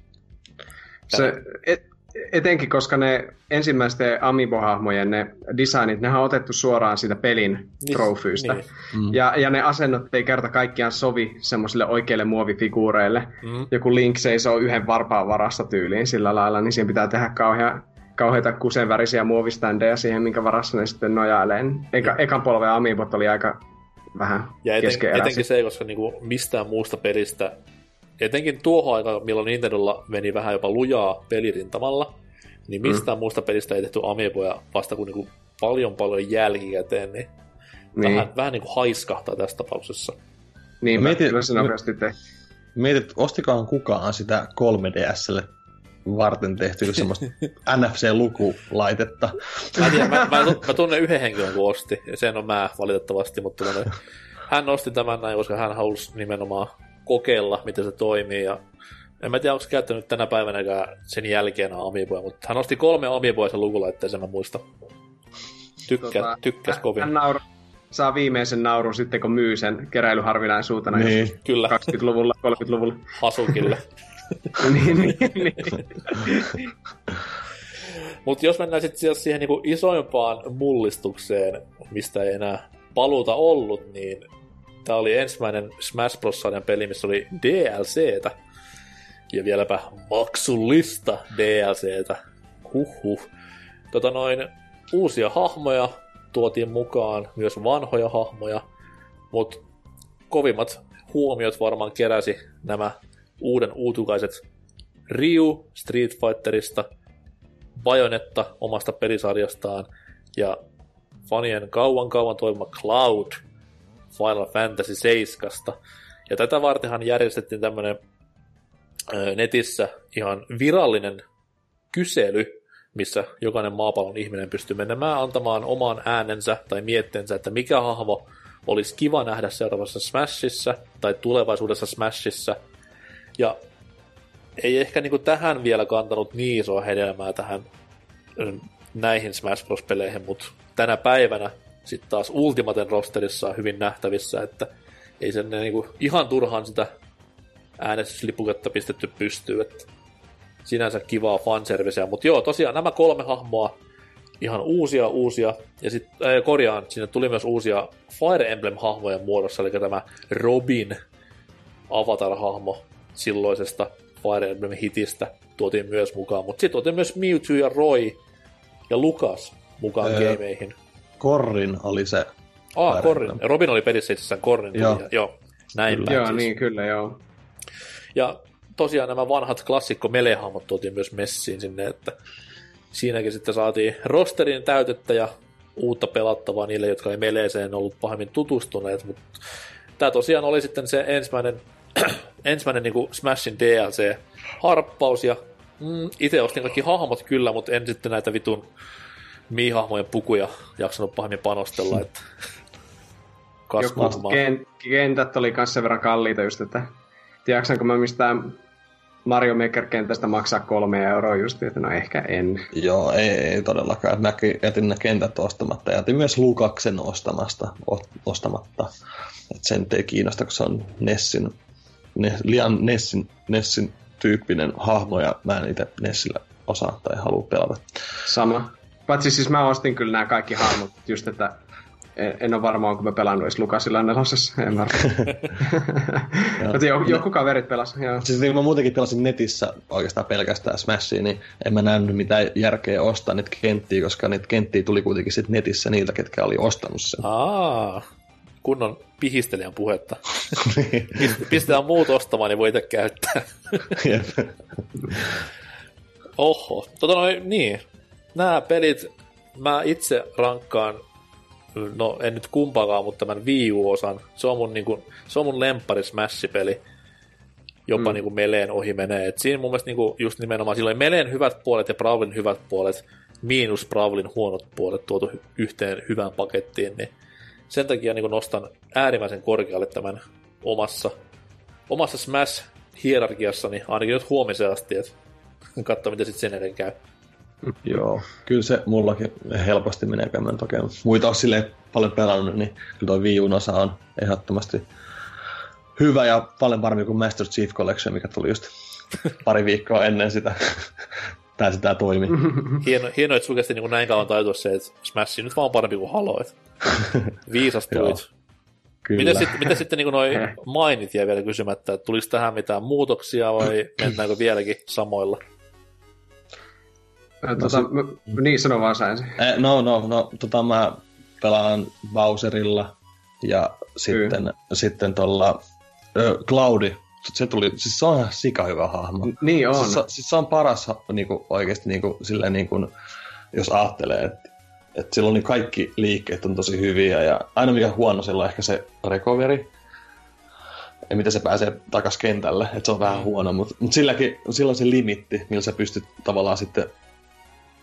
Se, et, etenkin koska ne ensimmäisten Amiibo-hahmojen ne designit, nehän on otettu suoraan siitä pelin Niin, trofyystä. Niin. Mm. Ja, ja ne asennot ei kerta kaikkiaan sovi semmoisille oikeille muovifiguureille. Mm. Joku Link seisoo yhden varpaan varassa tyyliin sillä lailla, niin siihen pitää tehdä kauhea, kauheita kusenvärisiä muoviständejä siihen, minkä varassa ne sitten nojailee. Eka, ekan polven Amiibot oli aika vähän Ja eten, etenkin se, koska niinku mistään muusta pelistä, etenkin tuohon aikaan, milloin Nintendolla meni vähän jopa lujaa pelirintamalla, niin mistään mm. muusta pelistä ei tehty amiiboja vasta kuin niinku paljon paljon jälkikäteen, niin, Niin, vähän, vähän niinku haiskahtaa tässä tapauksessa. niin Mietin- kyllä se nopeasti tehty. Mietit, ostikohan kukaan sitä 3DSlle varten tehtyä semmoista NFC-lukulaitetta. Mä, en tiedä, mä, mä, mä tunnen yhden henkilön, kun osti, ja sen on mä valitettavasti, mutta hän osti tämän näin, koska hän halusi nimenomaan kokeilla, miten se toimii, ja en mä tiedä, onko käyttänyt tänä päivänäkään sen jälkeen amiiboja, mutta hän osti kolme amiiboja sen lukulaitteeseen, mä muistan. Tykkä, Tota, tykkäs kovin. Hän nauru, saa viimeisen naurun sitten, kun myy sen keräilyharvinaisuutena Niin. Kyllä, 20-luvulla, 30-luvulla. Hasukille. niin, niin, niin. Mutta jos mennään sitten siihen niinku isoimpaan mullistukseen, mistä ei enää paluuta ollut, niin tämä oli ensimmäinen Smash Bros. peli, missä oli DLCtä. Ja vieläpä maksullista DLCtä. Huhhuh. Tota noin, uusia hahmoja tuotiin mukaan, myös vanhoja hahmoja, mutta kovimmat huomiot varmaan keräsi nämä uuden uutukaiset Ryu Street Fighterista, Bayonetta omasta pelisarjastaan ja fanien kauan kauan toivoma Cloud Final Fantasy 7. Ja tätä vartenhan järjestettiin tämmönen ö, netissä ihan virallinen kysely, missä jokainen maapallon ihminen pystyy menemään antamaan oman äänensä tai miettensä, että mikä hahmo olisi kiva nähdä seuraavassa Smashissa tai tulevaisuudessa Smashissa. Ja ei ehkä niinku tähän vielä kantanut niin isoa hedelmää tähän näihin Smash Bros-peleihin, mutta tänä päivänä sitten taas Ultimaten rosterissa on hyvin nähtävissä, että ei sen niinku ihan turhaan sitä äänestyslipuketta pistetty pystyyn, että sinänsä kivaa fanserviceä, mutta joo, tosiaan nämä kolme hahmoa ihan uusia uusia, ja sitten äh, korjaan, sinne tuli myös uusia Fire Emblem-hahmojen muodossa, eli tämä Robin Avatar-hahmo silloisesta Fire Emblem hitistä tuotiin myös mukaan, mutta sitten tuotiin myös Mewtwo ja Roy ja Lukas mukaan Öö, gameihin. Korrin oli se. Ah, Fire Korrin. Robin oli pelissä itse asiassa Korrin. Joo. Joo. joo. Näin Kyllä. Joo, siis. niin kyllä, joo. Ja tosiaan nämä vanhat klassikko melehahmot tuotiin myös messiin sinne, että siinäkin sitten saatiin rosterin täytettä ja uutta pelattavaa niille, jotka ei meleeseen ollut pahemmin tutustuneet, mutta tämä tosiaan oli sitten se ensimmäinen, ensimmäinen niin Smashin DLC-harppaus, ja mm, itse ostin kaikki hahmot kyllä, mutta en sitten näitä vitun miihahmojen pukuja jaksanut pahemmin panostella, että Joku kasvamaan. ken, kentät oli myös sen verran kalliita just, että tiedätkö mä mistään Mario Maker-kentästä maksaa kolme euroa just, että no ehkä en. Joo, ei, ei todellakaan. Mäkin jätin ne kentät ostamatta. Jätin myös Lukaksen ostamasta, ostamatta. Et sen ei kiinnosta, kun se on Nessin, ne, liian Nessin, Nessin tyyppinen hahmo, ja mä en itse Nessillä osaa tai halua pelata. Sama. Paitsi siis mä ostin kyllä nämä kaikki hahmot just, että En, en ole varma, onko mä pelannut edes Lukasilla nelosessa. En varmaan. Mutta jo, joku kaverit pelas. Joo. Siis niin mä muutenkin pelasin netissä oikeastaan pelkästään Smashia, niin en mä nähnyt mitään järkeä ostaa niitä kenttiä, koska niitä kenttiä tuli kuitenkin sit netissä niiltä, ketkä oli ostanut sen. Aa, kunnon pihistelijän puhetta. Niin. Pist- Pistetään muut ostamaan, niin voi itse käyttää. Oho, tota noin, niin. Nämä pelit, mä itse rankkaan, no en nyt kumpaakaan, mutta tämän Wii U-osan. Se on mun, niinku, se on mun lemppari Smash-peli. Jopa mm. niinku Meleen ohi menee. Et siinä mun mielestä niinku, just nimenomaan silloin Meleen hyvät puolet ja Brawlin hyvät puolet, miinus Brawlin huonot puolet tuotu yhteen hyvään pakettiin, niin sen takia niin nostan äärimmäisen korkealle tämän omassa, omassa Smash-hierarkiassani, ainakin nyt huomiseen asti, että katso, miten sitten sen ennen käy. Joo, kyllä se mullakin helposti menee käymään toki. Muita on silleen paljon pelannut, niin kyllä toi Wii osa on ehdottomasti hyvä ja paljon paremmin kuin Master Chief Collection, mikä tuli just pari viikkoa ennen sitä. Tää sitä toimi. Hieno, hieno että sulkesti niin näin kauan taitua se, että Smash nyt vaan on parempi kuin Halo. Viisastuit. Kyllä. Miten sitten, miten sitten niin noi mainit vielä kysymättä, että tuliko tähän mitään muutoksia vai mennäänkö vieläkin samoilla? Tota, m- niin, sano vaan sä ensin. Eh, No, no, no, tota mä pelaan Bowserilla ja sitten, sitten tuolla Cloudi, se tuli, siis se on ihan sika hyvä hahmo. Niin on. Siis, se- siis se on paras niinku, oikeasti niinku, silleen, niinku, jos ajattelee, että et silloin niin kaikki liikkeet on tosi hyviä ja aina mikä huono sillä on ehkä se recovery, ja miten se pääsee takas kentälle, että se on vähän huono, mutta mut silläkin, silloin se limitti, millä sä pystyt tavallaan sitten,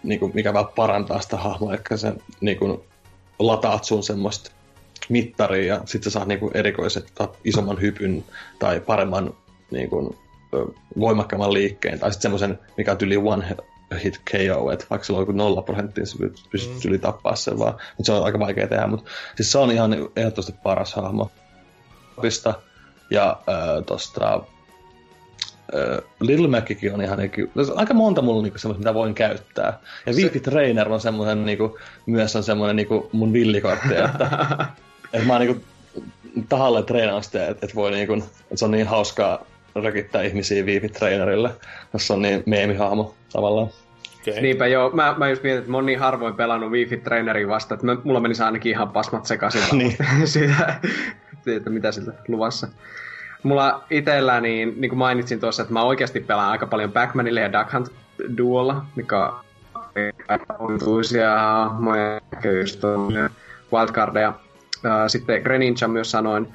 niinku, mikä vähän parantaa sitä hahmoa, ehkä sen niinku, lataat sun semmoista mittaria ja sitten sä saat niinku erikoiset, saat isomman hypyn tai paremman niinku, ö, voimakkaamman liikkeen, tai sitten semmoisen, mikä on yli one hit KO, että vaikka sillä on joku nolla prosenttia, sä pystyt pystyt yli tappaa sen vaan, mutta se on aika vaikea tehdä, mutta siis se on ihan ehdottomasti paras hahmo. Pista. Ja äh, tosta Little Mackikin on ihan niinku, on aika monta mulla niinku semmoista, mitä voin käyttää. Ja Viipi Trainer on semmoinen niinku, myös on semmoinen niinku mun villikortti, että, että mä oon niinku tahalle treenannut sitä, että, että voi niinku, että se on niin hauskaa rökittää ihmisiä Viipi Trainerille, se on niin meemihahmo tavallaan. Okay. Niinpä joo, mä, mä just mietin, että mä oon niin harvoin pelannut Wi-Fi traineria vasta, että mä, mulla menisi ainakin ihan pasmat sekaisin Niin. siitä, siitä, mitä siltä luvassa. Mulla itellä, niin, niin kuin mainitsin tuossa, että mä oikeasti pelaan aika paljon Backmanille ja Duck Hunt Duolla, mikä on omituisia hahmoja, ehkä just wildcardeja. Sitten Greninja myös sanoin.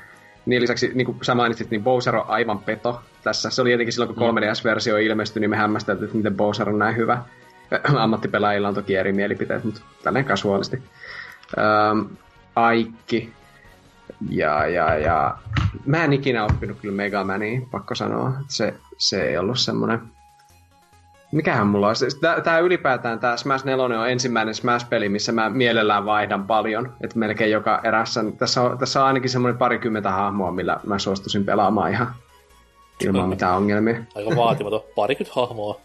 Niin lisäksi, niin kuin sä mainitsit, niin Bowser on aivan peto tässä. Se oli jotenkin silloin, kun 3DS-versio ilmestyi, niin me hämmästeltiin, että miten Bowser on näin hyvä. Ammattipelaajilla on toki eri mielipiteet, mutta tälleen kasuaalisti. Ähm, Aikki. Ja, ja, ja... Mä en ikinä oppinut kyllä Mega Mania, pakko sanoa. että Se, se ei ollut semmonen... Mikähän mulla on? Siis Tää, tää ylipäätään, tää Smash 4 on ensimmäinen Smash-peli, missä mä mielellään vaihdan paljon. Että melkein joka erässä. Tässä on, tässä on ainakin semmoinen parikymmentä hahmoa, millä mä suostuisin pelaamaan ihan ilman mitään ongelmia. Aika vaatimaton. Parikymmentä hahmoa.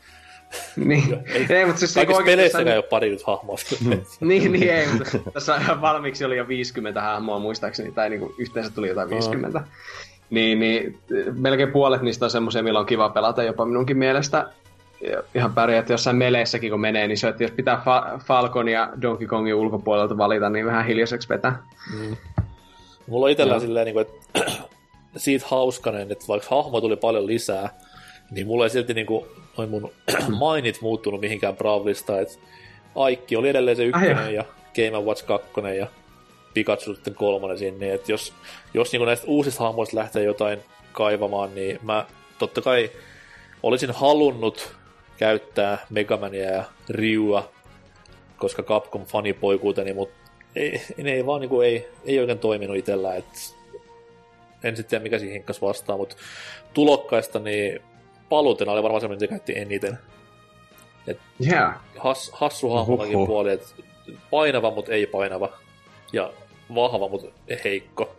Niin, ei, mutta siis Kaikissa niinku oikeesti peleissäkään jossain- ei ole parikymmentä hahmoa. niin, niin ei, mutta tässä valmiiksi oli jo 50 hahmoa muistaakseni, tai niinku yhteensä tuli jotain 50. Niin, niin melkein puolet niistä on semmoisia, millä on kiva pelata jopa minunkin mielestä. Ihan pärjää, että jossain meleissäkin kun menee, niin se, että jos pitää Fa- Falcon ja Donkey Kongin ulkopuolelta valita, niin vähän hiljaiseksi vetää. Mulla on itsellä silleen, niin kuin, että siitä hauskanen, että vaikka hahmo tuli paljon lisää, niin mulla ei silti niin kuin, noin mun mainit muuttunut mihinkään Bravlista, että Aikki oli edelleen se ykkönen Ai ja Game Watch 2 ja Pikachu sitten kolmonen sinne, että jos, jos niin kuin näistä uusista hahmoista lähtee jotain kaivamaan, niin mä totta kai olisin halunnut käyttää Megamania ja Ryua, koska Capcom fanipoikuuteni, mutta ei, ne ei vaan niinku, ei, ei oikein toiminut itsellä, et en sitten tiedä mikä siihen hinkkas vastaan, mutta tulokkaista niin paluutena oli varmaan semmoinen, mitä käytti eniten. Yeah. Has, hassu hahmonakin Huhhuh. puoli, että painava, mutta ei painava. Ja vahva, mutta heikko.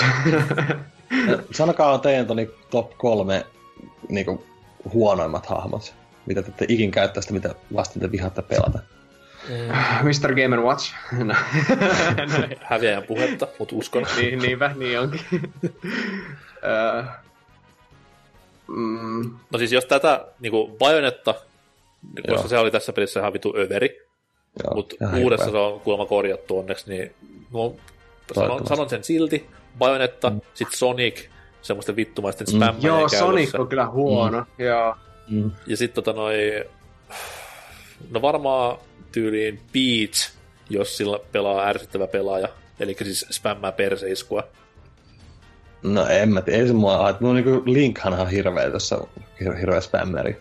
Sanokaa teidän toni top kolme niinku, huonoimmat hahmot, mitä te ette ikin käyttäisi, mitä vastaan te vihaatte pelata. Mr. Game Watch. No. Häviäjän puhetta, mutta uskon. niin, niinpä, niin onkin. mm, No siis jos tätä niinku Bajonetta, koska Joo. se oli tässä pelissä ihan vitu överi, mutta uudessa hirveä. se on kuulemma korjattu onneksi, niin no, sanon, sanon sen silti. Bajonetta, mm. sitten Sonic, semmoisten vittumaisten Mm. spämmäjien joo, käytössä. Sonic on kyllä huono. Mm. Joo. Mm. Ja sitten tota noi... No varmaan tyyliin Peach, jos sillä pelaa ärsyttävä pelaaja. Eli siis spämmää perseiskua. No en mä tiedä, ei se mua haittaa. No niinku Linkhan on hirveä tässä, hir- hirveä spämmeri.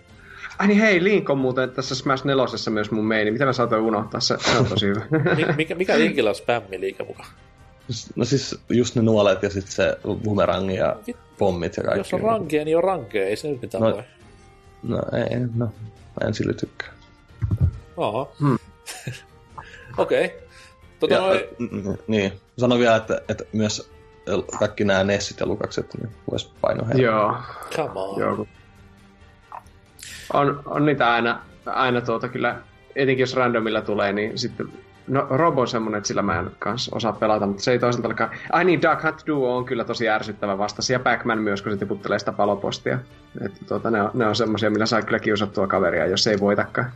Ai niin hei, Link on muuten tässä Smash 4 myös mun meini. Mitä mä saatoin unohtaa? Se, se on tosi hyvä. Mi- mikä, mikä Linkillä on spämmiliike mukaan? No siis just ne nuolet ja sitten se bumerangi ja pommit ja kaikki. Jos on rankea, niin on rankea. Ei se nyt mitään No. voi. No ei, no. Mä en sillä tykkää. Aha. Hmm. Okei. Okay. Tota Ja, noi... niin. Sano vielä, että, että myös kaikki nämä Nessit ja Lukakset niin vois painoa heille. Joo. Come on. Joo. On, on niitä aina, aina tuota kyllä, etenkin jos randomilla tulee, niin sitten No, Robo on semmonen, että sillä mä en kanssa osaa pelata, mutta se ei toisaalta olekaan... Ai niin, Duck Hunt Duo on kyllä tosi ärsyttävä vastasi, ja Pac-Man myös, kun se tiputtelee sitä palopostia. Että tuota, ne on, ne on semmosia, millä saa kyllä kiusattua kaveria, jos ei voitakaan.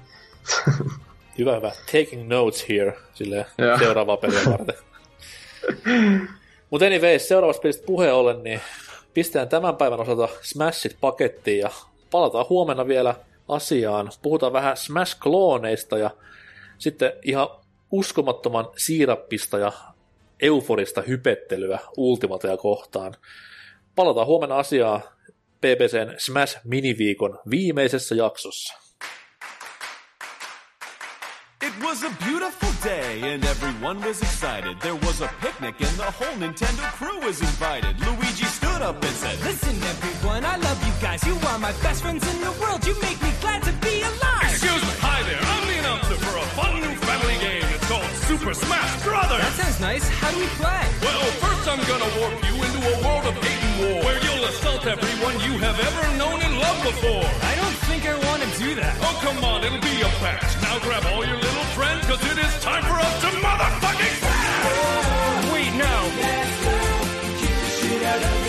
Hyvä, hyvä. Taking notes here, silleen Joo. seuraavaa peliä varten. Mutta anyways, seuraavasta pelistä puheen ollen, niin pistetään tämän päivän osalta Smashit pakettiin ja palataan huomenna vielä asiaan. Puhutaan vähän Smash-klooneista ja sitten ihan uskomattoman siirappista ja euforista hypettelyä Ultimatea kohtaan. Palataan huomenna asiaan PPCn Smash Miniviikon viimeisessä jaksossa. It was a beautiful day and everyone was excited. There was a picnic and the whole Nintendo crew was invited. Luigi stood up and said, Listen, everyone, I love you guys. You are my best friends in the world. You make me glad to be alive. Super Smash Brothers! That sounds nice. How do we play? Well, first I'm gonna warp you into a world of hate and war, where you'll assault everyone you have ever known and loved before. I don't think I want to do that. Oh, come on, it'll be a fact. Now grab all your little friends, cause it is time for us to motherfucking smash! Wait, no. Keep the shit out of